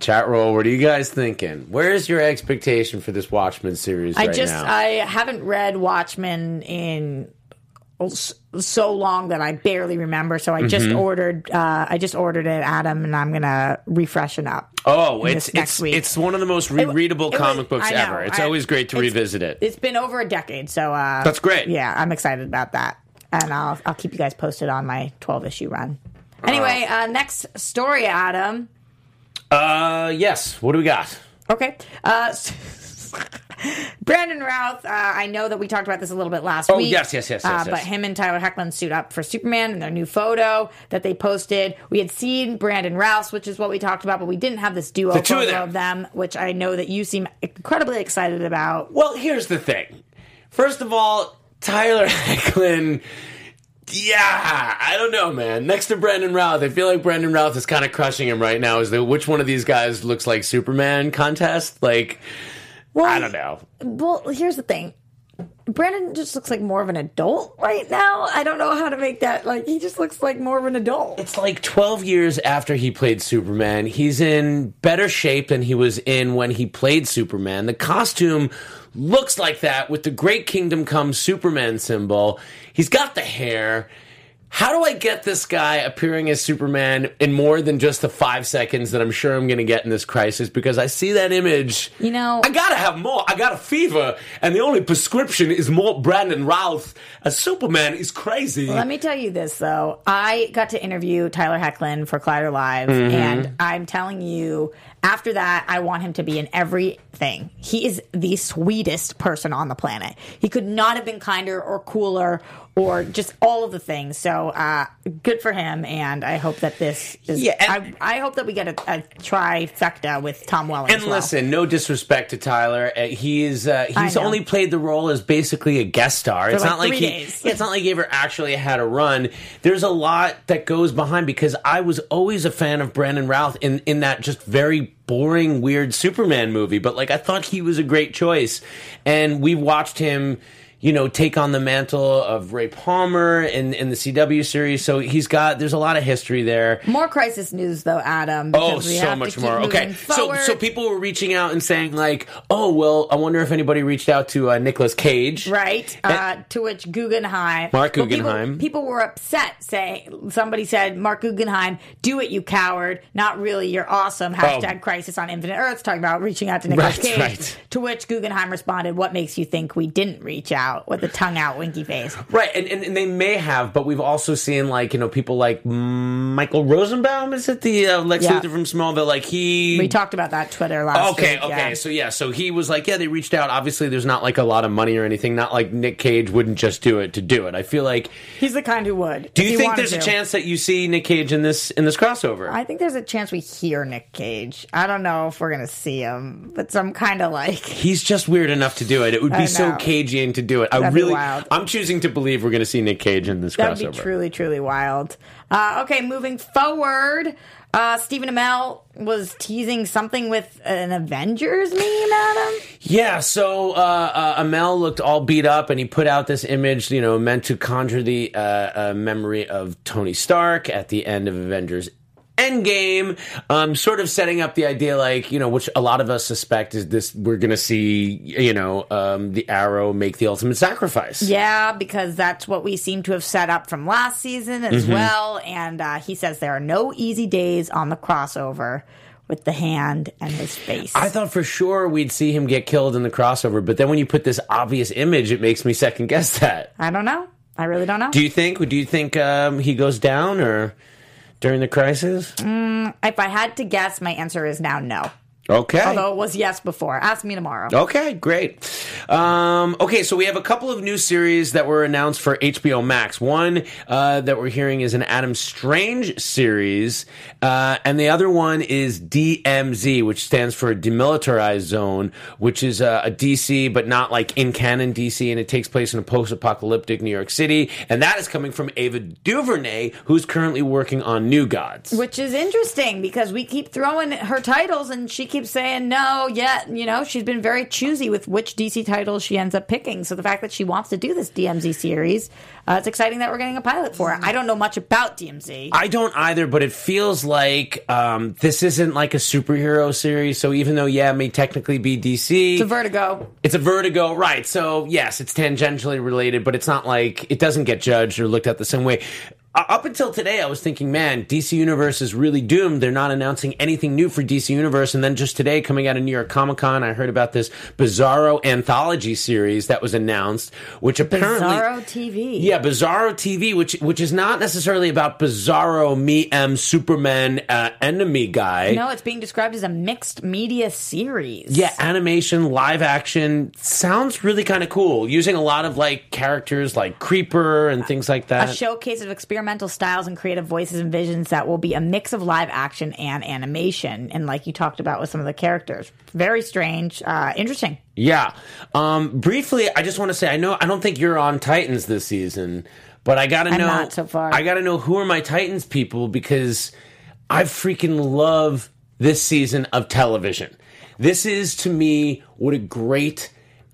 Chat roll. What are you guys thinking? Where's your expectation for this Watchmen series I right just now? I haven't read Watchmen in so long that I barely remember. So I Mm-hmm. just ordered uh, I just ordered it, Adam, and I'm gonna refreshen up. oh, it's next it's week. it's one of the most rereadable it was- comic books I know, ever. It's I- always great to revisit it. It's been over a decade, so uh, That's great. Yeah, I'm excited about that, and I'll I'll keep you guys posted on my 12 issue run. Anyway, uh, next story, Adam. Uh, yes. What do we got? Okay. Uh, Brandon Routh, uh, I know that we talked about this a little bit last Oh, week. yes, yes, yes, yes, Uh, yes. But him and Tyler Hoechlin suit up for Superman in their new photo that they posted. We had seen Brandon Routh, which is what we talked about, but we didn't have this duo The two of them. of them, which I know that you seem incredibly excited about. Well, here's the thing. First of all, Tyler Hoechlin. Yeah, I don't know, man. Next to Brandon Routh, I feel like Brandon Routh is kind of crushing him right now. Is the which one of these guys looks like Superman contest? Like, I don't know. Well, here's the thing. Brandon just looks like more of an adult right now. I don't know how to make that like he just looks like more of an adult. It's like 12 years after he played Superman. He's in better shape than he was in when he played Superman. The costume looks like that with the Great Kingdom Come Superman symbol. He's got the hair. How do I get this guy appearing as Superman in more than just the five seconds that I'm sure I'm going to get in this crisis? Because I see that image. You know- I gotta have more. I got a fever, and the only prescription is more Brandon Routh as Superman is crazy. Let me tell you this though. I got to interview Tyler Hoechlin for Collider Live, Mm-hmm. and I'm telling you, after that, I want him to be in everything. He is the sweetest person on the planet. He could not have been kinder or cooler or just all of the things. So uh, good for him, and I hope that this is. Yeah, and- I, I hope that we get a, a trifecta with Tom Welling. And well. listen, no disrespect to Tyler. Uh, he's uh, he's only played the role as basically a guest star. it's like not like he, days. it's not like he ever actually had a run. There's a lot that goes behind because I was always a fan of Brandon Routh in in that just very boring, weird Superman movie. But like I thought he was a great choice, and we watched him. You know, take on the mantle of Ray Palmer in in the CW series. So he's got there's a lot of history there. more crisis news though, Adam. Oh, we so much more. Okay, so so people were reaching out and saying like, "Oh, well, I wonder if anybody reached out to uh, Nicolas Cage." Right. Uh, to which Guggenheim. Mark Well, people- Guggenheim. People, were upset. Say somebody said, "Mark Guggenheim, do it, you coward! Not really. You're awesome." Hashtag Oh. Crisis on Infinite Earths, talking about reaching out to Nicholas Right, Cage. right. To which Guggenheim responded, "What makes you think we didn't reach out?" With a tongue out, winky face. Right, and, and and they may have, but we've also seen like you know people like Michael Rosenbaum. Is it the uh, Lex Yeah. Luthor from Smallville? Like he. We talked about that Twitter last Okay, week. okay. yeah. So yeah, so he was like, yeah, they reached out. Obviously, there's not like a lot of money or anything. Not like Nick Cage wouldn't just do it to do it. I feel like. He's the kind who would. Do you think there's a chance that you see Nick Cage in this in this crossover? I think there's a chance we hear Nick Cage. I don't know if we're gonna see him, but I'm kind of like. He's just weird enough to do it. It would be so. Cagean to do it. I That'd be really, wild. I'm choosing to believe we're going to see Nick Cage in this That would crossover. be truly, truly wild. Uh, okay, moving forward. Uh, Stephen Amell was teasing something with an Avengers meme, Adam. Yeah, so uh, uh, Amell looked all beat up, and he put out this image, you know, meant to conjure the uh, uh, memory of Tony Stark at the end of Avengers Endgame, um, sort of setting up the idea, like you know, which a lot of us suspect is this: we're going to see, you know, um, the Arrow make the ultimate sacrifice. Yeah, because that's what we seem to have set up from last season as Mm-hmm. well. And uh, he says there are no easy days on the crossover with the hand and his face. I thought for sure we'd see him get killed in the crossover, but then when you put this obvious image, it makes me second guess that. I don't know. I really don't know. Do you think? Do you think um, he goes down or during the crisis? Mm, if I had to guess, my answer is now no. Okay. Although it was yes before. Ask me tomorrow. Okay, great. Um, okay, so we have a couple of new series that were announced for HBO Max. One uh, that we're hearing is an Adam Strange series, uh, and the other one is DMZ, which stands for Demilitarized Zone, which is uh, a DC, but not like in canon DC, and it takes place in a post-apocalyptic New York City, and that is coming from Ava DuVernay, who's currently working on New Gods. Which is interesting because we keep throwing her titles and she keeps saying no, yet, you know, she's been very choosy with which DC titles she ends up picking. So the fact that she wants to do this DMZ series, uh, it's exciting that we're getting a pilot for it. I don't know much about DMZ. I don't either, but it feels like um, this isn't like a superhero series. So even though, yeah, it may technically be DC, It's a vertigo. it's a Vertigo, right? So yes, it's tangentially related, but it's not like it doesn't get judged or looked at the same way. Uh, up until today, I was thinking, man, DC Universe is really doomed. They're not announcing anything new for DC Universe. And then just today, coming out of New York Comic Con, I heard about this Bizarro anthology series that was announced, which apparently Bizarro TV. yeah, Bizarro TV, which which is not necessarily about Bizarro me M Superman uh, enemy guy. No, it's being described as a mixed media series. Yeah, animation, live action sounds really kind of cool. Using a lot of like characters like Creeper and things like that. A showcase of experimental styles and creative voices and visions that will be a mix of live action and animation. And like you talked about with some of the characters. Very strange. Uh, interesting. yeah. Um, briefly, I just want to say I know I don't think you're on Titans this season, but I gotta I'm know. not so far. I gotta know who are my Titans people because I freaking love this season of television. This is to me what a great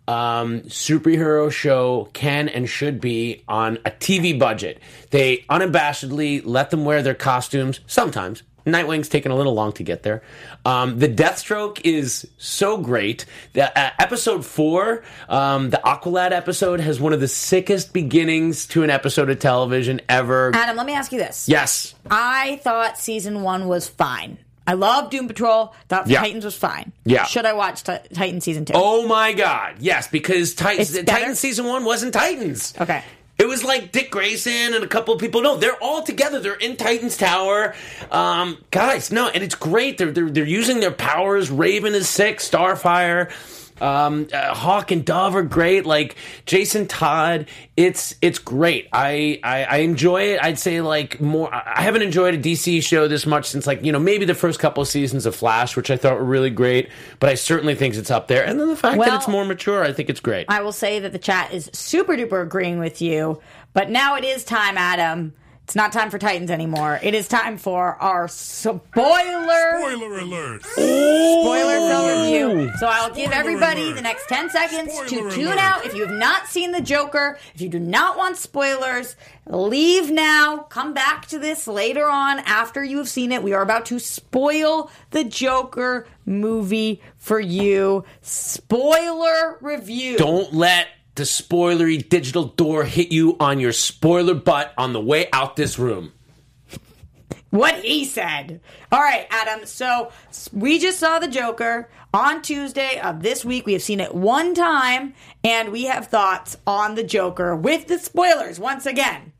um, superhero show can and should be on a TV budget. They unabashedly let them wear their costumes sometimes. Nightwing's taking a little long to get there. Um, the Deathstroke is so great. The, uh, episode four, um, the Aqualad episode, has one of the sickest beginnings to an episode of television ever. Adam, let me ask you this. Yes. I thought season one was fine. I love Doom Patrol. Thought Yeah. Titans was fine. Yeah. Should I watch Ti- Titan season two? Oh my God! Yes, because Titans, Titans season one wasn't Titans. Okay. It was like Dick Grayson and a couple of people. No, they're all together. They're in Titans Tower, um, guys. No, and it's great. They're they're, they're using their powers. Raven is sick. Starfire. Um, uh, Hawk and Dove are great. Like Jason Todd, it's it's great. I, I I enjoy it. I'd say like more. I haven't enjoyed a DC show this much since like you know maybe the first couple of seasons of Flash, which I thought were really great. But I certainly think it's up there. And then the fact Well- that it's more mature, I think it's great. I will say that the chat is super duper agreeing with you. But now it is time, Adam. It's not time for Titans anymore. It is time for our spoiler Spoiler alert! spoiler film review. So I'll give everybody alert. the next 10 seconds to tune alert. out. If you have not seen The Joker, if you do not want spoilers, leave now. Come back to this later on after you have seen it. We are about to spoil The Joker movie for you. Spoiler review. Don't let the spoilery digital door hit you on your spoiler butt on the way out this room. What he said. All right, Adam. So we just saw the Joker on Tuesday of this week. We have seen it one time, and we have thoughts on the Joker with the spoilers once again.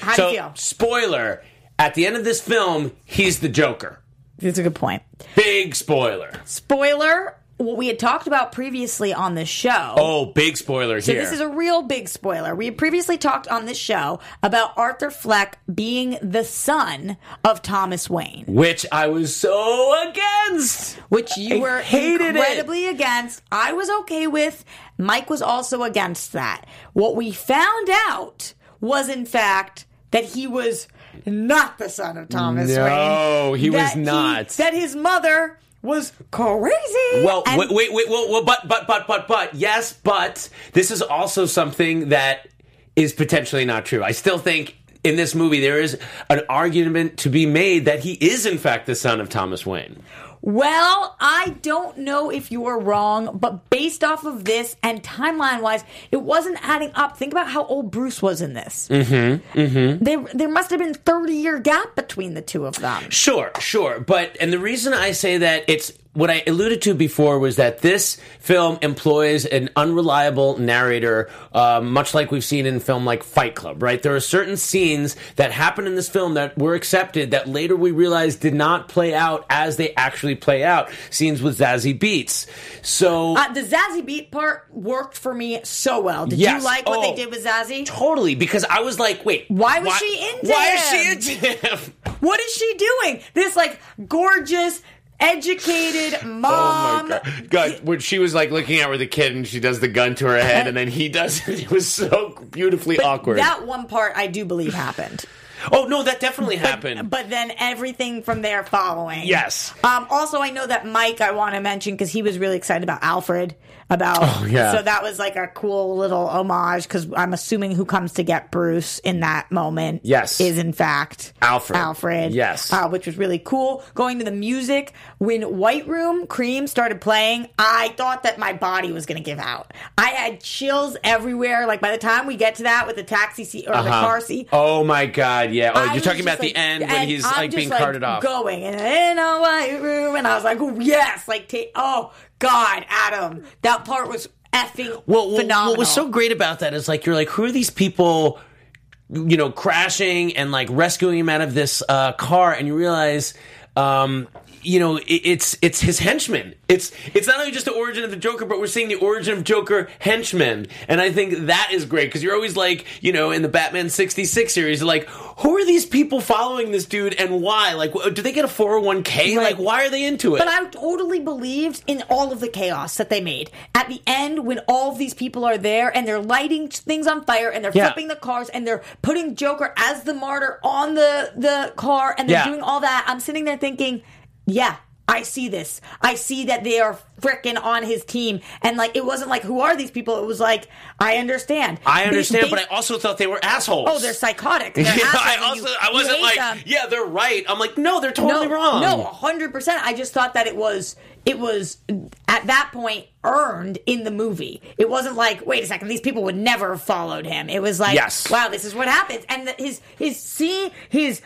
How do you feel? spoiler at the end of this film, he's the Joker. That's a good point. Big spoiler. Spoiler. What we had talked about previously on the show. Oh, big spoiler So here. this is a real big spoiler. We had previously talked on this show about Arthur Fleck being the son of Thomas Wayne. which I was so against. which you I were hated it. incredibly against. I was okay with. Mike was also against that. What we found out was, in fact, that he was not the son of Thomas No, Wayne. he was That not. that his mother was crazy. Well, and- wait, wait, wait, well, well, but, but, but, but, but, yes, but this is also something that is potentially not true. I still think in this movie there is an argument to be made that he is in fact the son of Thomas Wayne. Well, I don't know if you are wrong, but based off of this and timeline wise, it wasn't adding up. Think about how old Bruce was in this. Mm-hmm. Mm-hmm. There, there must have been thirty year gap between the two of them. Sure, sure. But, and the reason I say that it's what I alluded to before was that this film employs an unreliable narrator, uh, much like we've seen in film like Fight Club, right? There are certain scenes that happen in this film that were accepted that later we realized did not play out as they actually play out. Scenes with Zazie Beetz. So. Uh, the Zazie Beat part worked for me so well. Did Yes. you like what Oh. they did with Zazie? Totally, because I was like, wait, Why was she into Why him? is she into him? What is she doing? This like gorgeous, educated mom. Oh God, when she was like looking at her with the kid and she does the gun to her head and then he does it, it was so beautifully awkward. That one part I do believe happened. oh no, that definitely happened. But then everything from there following. Yes. Um, also, I know that Mike, I want to mention because he was really excited about Alfred. About Oh, yeah. so that was like a cool little homage because I'm assuming who comes to get Bruce in that moment, Yes. is in fact Alfred. Alfred, Yes. uh, which was really cool. Going to the music when White Room Cream started playing, I thought that my body was going to give out. I had chills everywhere. Like by the time we get to that with the taxi seat or the Uh-huh. car seat, Oh my god, yeah. Oh, I you're talking about the end when he's I'm like being carted off. going in a white room, and I was like, oh, yes, like oh god, Adam, that part was effing well, well, phenomenal. what was so great about that is like you're like, who are these people? You know, crashing and like rescuing him out of this uh, car, and you realize, um, you know, it's it's his henchmen. It's it's not only just the origin of the Joker, but we're seeing the origin of Joker henchmen, and I think that is great because you're always like, you know, in the Batman '66 series, like, who are these people following this dude and why? Like, do they get a 401k? Right. Like, why are they into it? But I totally believed in all of the chaos that they made. At the end, when all of these people are there and they're lighting things on fire and they're Yeah. flipping the cars and they're putting Joker as the martyr on the, the car and they're Yeah. doing all that, I'm sitting there thinking, yeah. I see this. I see that they are freaking on his team. And like, it wasn't like, who are these people? It was like, I understand. I understand, they- but I also thought they were assholes. Oh, they're psychotic. They're Yeah, I also you- I wasn't like, them. yeah, they're right. I'm like, no, they're totally no, wrong. No, hundred percent. I just thought that it was it was at that point earned in the movie. It wasn't like, wait a second, these people would never have followed him. It was like, Yes. wow, this is what happens. And the, his his see, his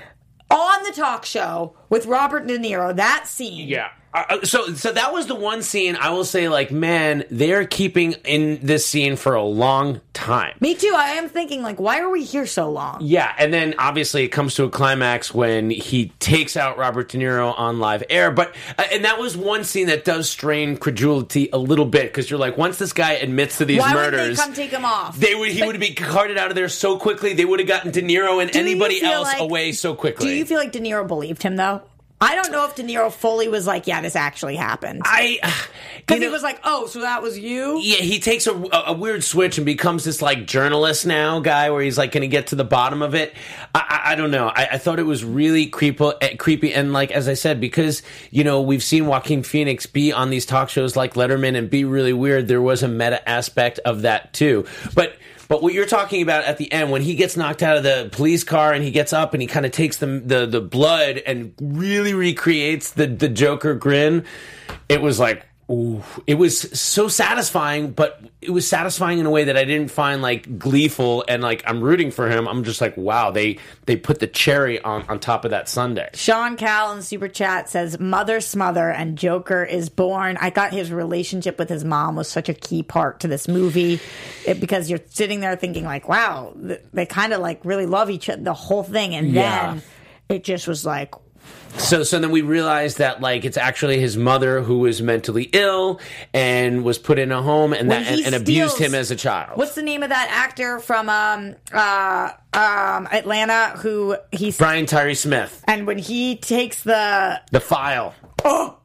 on the talk show with Robert De Niro. That scene, Yeah. Uh, so, so that was the one scene I will say, like, man, they're keeping in this scene for a long time. Me too. I am thinking like, why are we here so long? Yeah, and then obviously it comes to a climax when he takes out Robert De Niro on live air. But uh, and that was one scene that does strain credulity a little bit because you're like, once this guy admits to these Why would murders, they come take him off? They would he But- would be carted out of there so quickly. They would have gotten De Niro and anybody else like- away so quickly. Do you feel like De Niro believed him though? I don't know if De Niro fully was like, yeah, this actually happened. I Because he was like, oh, so that was you? Yeah, he takes a, a, a weird switch and becomes this like journalist now guy, where he's like going to get to the bottom of it. I, I, I don't know. I, I thought it was really creepy, eh, creepy, and like as I said, because you know we've seen Joaquin Phoenix be on these talk shows like Letterman and be really weird. There was a meta aspect of that too, but. But what you're talking about at the end, when he gets knocked out of the police car and he gets up and he kind of takes the, the the blood and really recreates the the Joker grin, it was like, Ooh, it was so satisfying, but it was satisfying in a way that I didn't find like gleeful and like I'm rooting for him. I'm just like, wow, they they put the cherry on on top of that sundae. Sean Cal in Super Chat says, Mother Smother and Joker is born. I thought his relationship with his mom was such a key part to this movie it, because you're sitting there thinking, like, wow, th- they kind of like really love each other, the whole thing. And Yeah. then it just was like, So so then we realized that like it's actually his mother who was mentally ill and was put in a home and that and, and abused him as a child. What's the name of that actor from um, uh, um, Atlanta who he's. Brian Tyree Smith, and when he takes the the file. oh,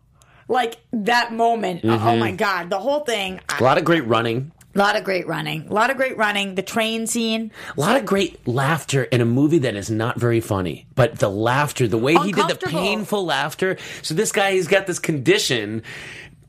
like that moment, oh Mm-hmm. my god, the whole thing. A lot of great running. A lot of great running. A lot of great running. The train scene. A lot of great laughter in a movie that is not very funny, but the laughter, the way he did the painful laughter. So this guy, he's got this condition.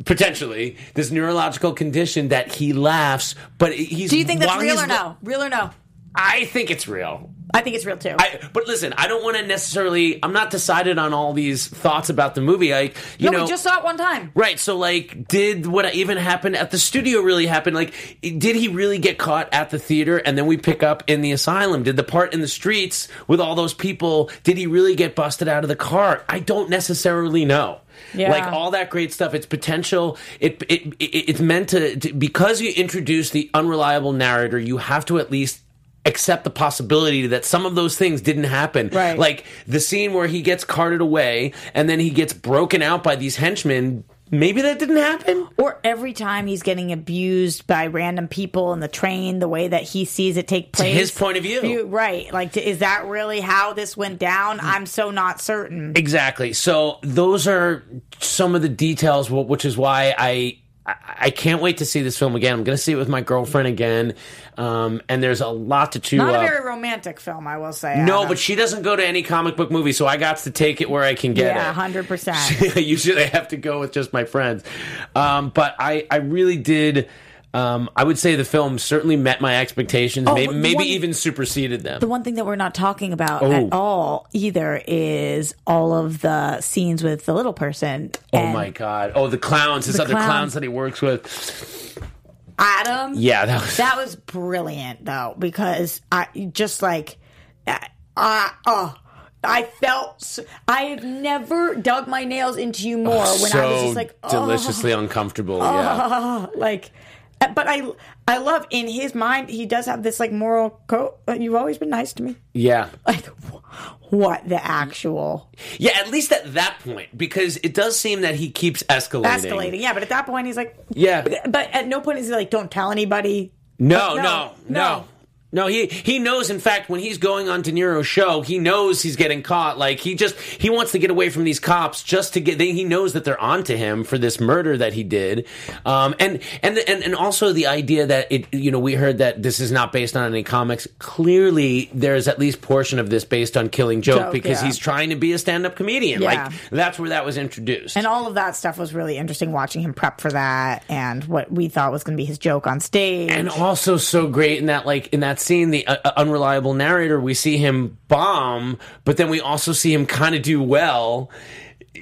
Potentially, this neurological condition that he laughs, but he's. Do you think that's real or no? Real or no? I think it's real. I think it's real too. I, but listen, I don't want to necessarily. I'm not decided on all these thoughts about the movie. Like, you no, know, we just saw it one time. Right. So, like, did what even happened at the studio really happen? Like, did he really get caught at the theater and then we pick up in the asylum? Did the part in the streets with all those people, did he really get busted out of the car? I don't necessarily know. Yeah. Like all that great stuff, it's potential. It, it, it it's meant to, to because you introduce the unreliable narrator. You have to at least accept the possibility that some of those things didn't happen. Right. Like the scene where he gets carted away and then he gets broken out by these henchmen. Maybe that didn't happen. Or every time he's getting abused by random people in the train, the way that he sees it take place. his point of view. right. Like, t- is that really how this went down? Mm. I'm so not certain. Exactly. So those are some of the details, which is why I I I can't wait to see this film again. I'm going to see it with my girlfriend again, um, and there's a lot to chew Not a up. very romantic film, I will say. no, Adam. but she doesn't go to any comic book movie, so I got to take it where I can get it. yeah, hundred percent. Usually, I have to go with just my friends, um, but I I really did. Um, I would say the film certainly met my expectations, Oh, maybe, maybe one- even superseded them. The one thing that we're not talking about Oh. at all either is all of the scenes with the little person. oh my god! Oh, the clowns, his The other clowns. clowns that he works with. Adam. Yeah, that was That was brilliant though, because I just like, uh, oh, I felt I have never dug my nails into you more when so I was just like, oh, deliciously uncomfortable. Yeah. like, but I, I love in his mind he does have this like moral code. uh, You've always been nice to me. Yeah. Like, what the actual Yeah, at least at that point, because it does seem that he keeps escalating. escalating? Yeah, but at that point he's like, Yeah. But, but at no point is he like, don't tell anybody. No, No, no, no. No. He he knows. In fact, when he's going on De Niro's show, he knows he's getting caught. Like he just he wants to get away from these cops just to get. They, he knows that they're onto him for this murder that he did, um, and and and and also the idea that it. You know, we heard that this is not based on any comics. Clearly, there's at least portion of this based on Killing Joke, Joke, because yeah. he's trying to be a stand-up comedian. Yeah. Like that's where that was introduced. And all of that stuff was really interesting watching him prep for that and what we thought was going to be his joke on stage. and also so great in that like in that scene the uh, uh, unreliable narrator. We see him bomb but then we also see him kind of do well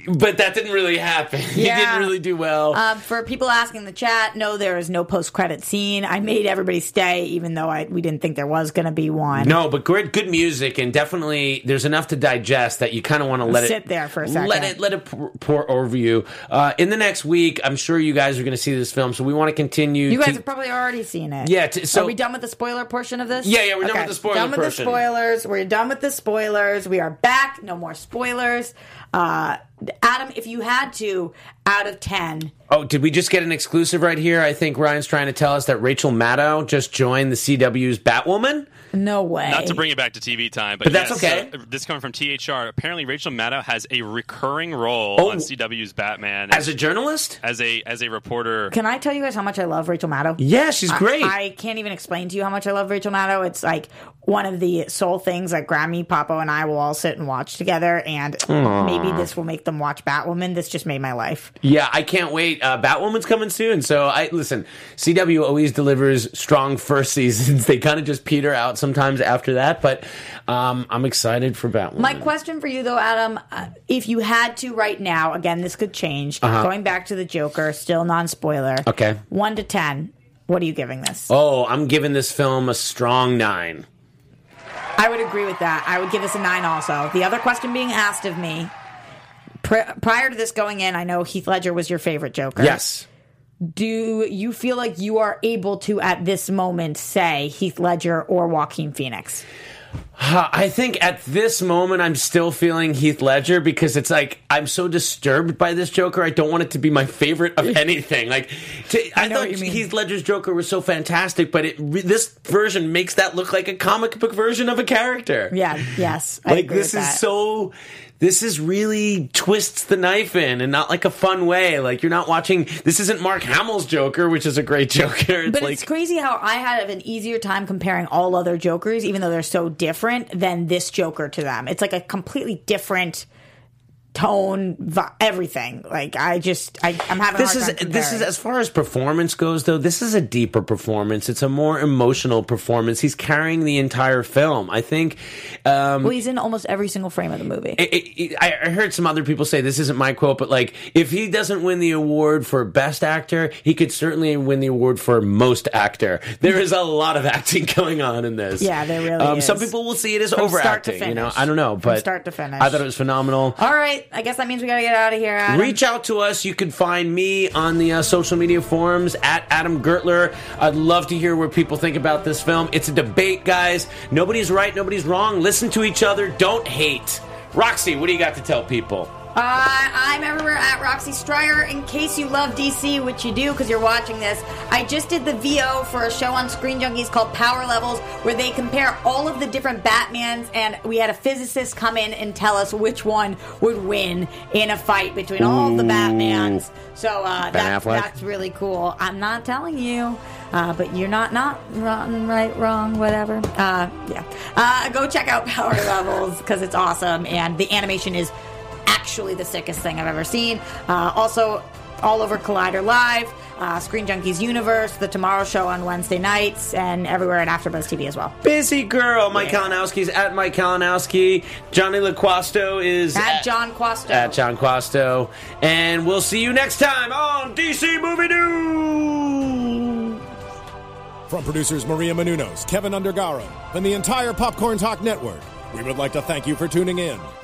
but that didn't really happen he didn't really do well Um, for people asking in the chat, no, there is no post credit scene. I made everybody stay, even though I we didn't think there was going to be one. no but great good music and definitely there's enough to digest that you kind of want to let it Sit there for a second. let it let it pour, pour over you uh, in the next week i'm sure you guys are going to see this film so we want to continue You guys to- have probably already seen it. Yeah, t- so- are we done with the spoiler portion of this? Yeah, yeah, we're done with the spoiler done with portion. the spoilers. We're done with the spoilers. We are back. No more spoilers. Uh, Adam, if you had to, out of ten, Oh, did we just get an exclusive right here? I think Ryan's trying to tell us that Rachel Maddow just joined the CW's Batwoman. no way. Not to bring it back to TV time, but, But that's yes, okay. uh, this coming from THR. Apparently, Rachel Maddow has a recurring role Oh. on CW's Batman As a journalist? as a as a reporter. Can I tell you guys how much I love Rachel Maddow? Yeah, she's great. I, can't even explain to you how much I love Rachel Maddow. It's like one of the sole things that Grammy, Papo, and I will all sit and watch together. And maybe this will make them watch Batwoman. This just made my life. Yeah, I can't wait. Uh, Batwoman's coming soon. So I listen. CW always delivers strong first seasons. They kind of just peter out sometimes after that, but um, I'm excited for Batwoman. My question for you, though, Adam, uh, if you had to right now, again, this could change. Going back to the Joker, still non spoiler. Uh-huh. Okay. One to 10. What are you giving this? oh, I'm giving this film a strong nine. I would agree with that. I would give this a nine also. The other question being asked of me pri- prior to this going in, I know Heath Ledger was your favorite Joker. Yes. Do you feel like you are able to, at this moment, say Heath Ledger or Joaquin Phoenix? I think at this moment I'm still feeling Heath Ledger because it's like I'm so disturbed by this Joker. I don't want it to be my favorite of anything. Like to, I, know thought. Heath Ledger's Joker was so fantastic, but it this version makes that look like a comic book version of a character. Yeah, yes. I like this is that. so this is really twists the knife in and not like a fun way. Like you're not watching. This isn't Mark Hamill's Joker, which is a great Joker. It's But like it's crazy how I had an easier time comparing all other Jokers, even though they're so different, than this Joker to them. It's like a completely different tone, vi- everything. Like I just, I, I'm having. this a is time this is as far as performance goes though this is a deeper performance it's a more emotional performance he's carrying the entire film i think um Well, he's in almost every single frame of the movie. it, it, I I heard some other people say this isn't my quote, but like if he doesn't win the award for best actor, he could certainly win the award for most actor. There is a lot of acting going on in this. Yeah, there really um, Some people will see it as From start to overacting. You know. I don't know, From but start to finish. I thought it was phenomenal. all right, I guess that means we gotta get out of here. Adam. Reach out to us. You can find me on the uh, social media forums at Adam Gertler. I'd love to hear what people think about this film. It's a debate, guys. Nobody's right, nobody's wrong. Listen to each other. Don't hate. Roxy, what do you got to tell people? Uh, I'm everywhere at Roxy Striar. In case you love DC, which you do because you're watching this, I just did the VO for a show on Screen Junkies called Power Levels, where they compare all of the different Batmans, and we had a physicist come in and tell us which one would win in a fight between all the Batmans. So uh, that, that's really cool. I'm not telling you. Uh, but you're not not wrong, right, wrong, whatever. Uh, yeah, uh, go check out Power Levels because it's awesome, and the animation is actually the sickest thing I've ever seen. Uh, also, all over Collider Live, uh, Screen Junkies Universe, The Tomorrow Show on Wednesday nights, and everywhere at AfterBuzz TV as well. Busy girl. Mike Yeah. Kalinowski's at Mike Kalinowski. Johnny LaQuasto is At John Quasto. At John Quasto. And we'll see you next time on DC Movie News. From producers Maria Menounos, Keven Undergaro, and the entire Popcorn Talk Network, we would like to thank you for tuning in.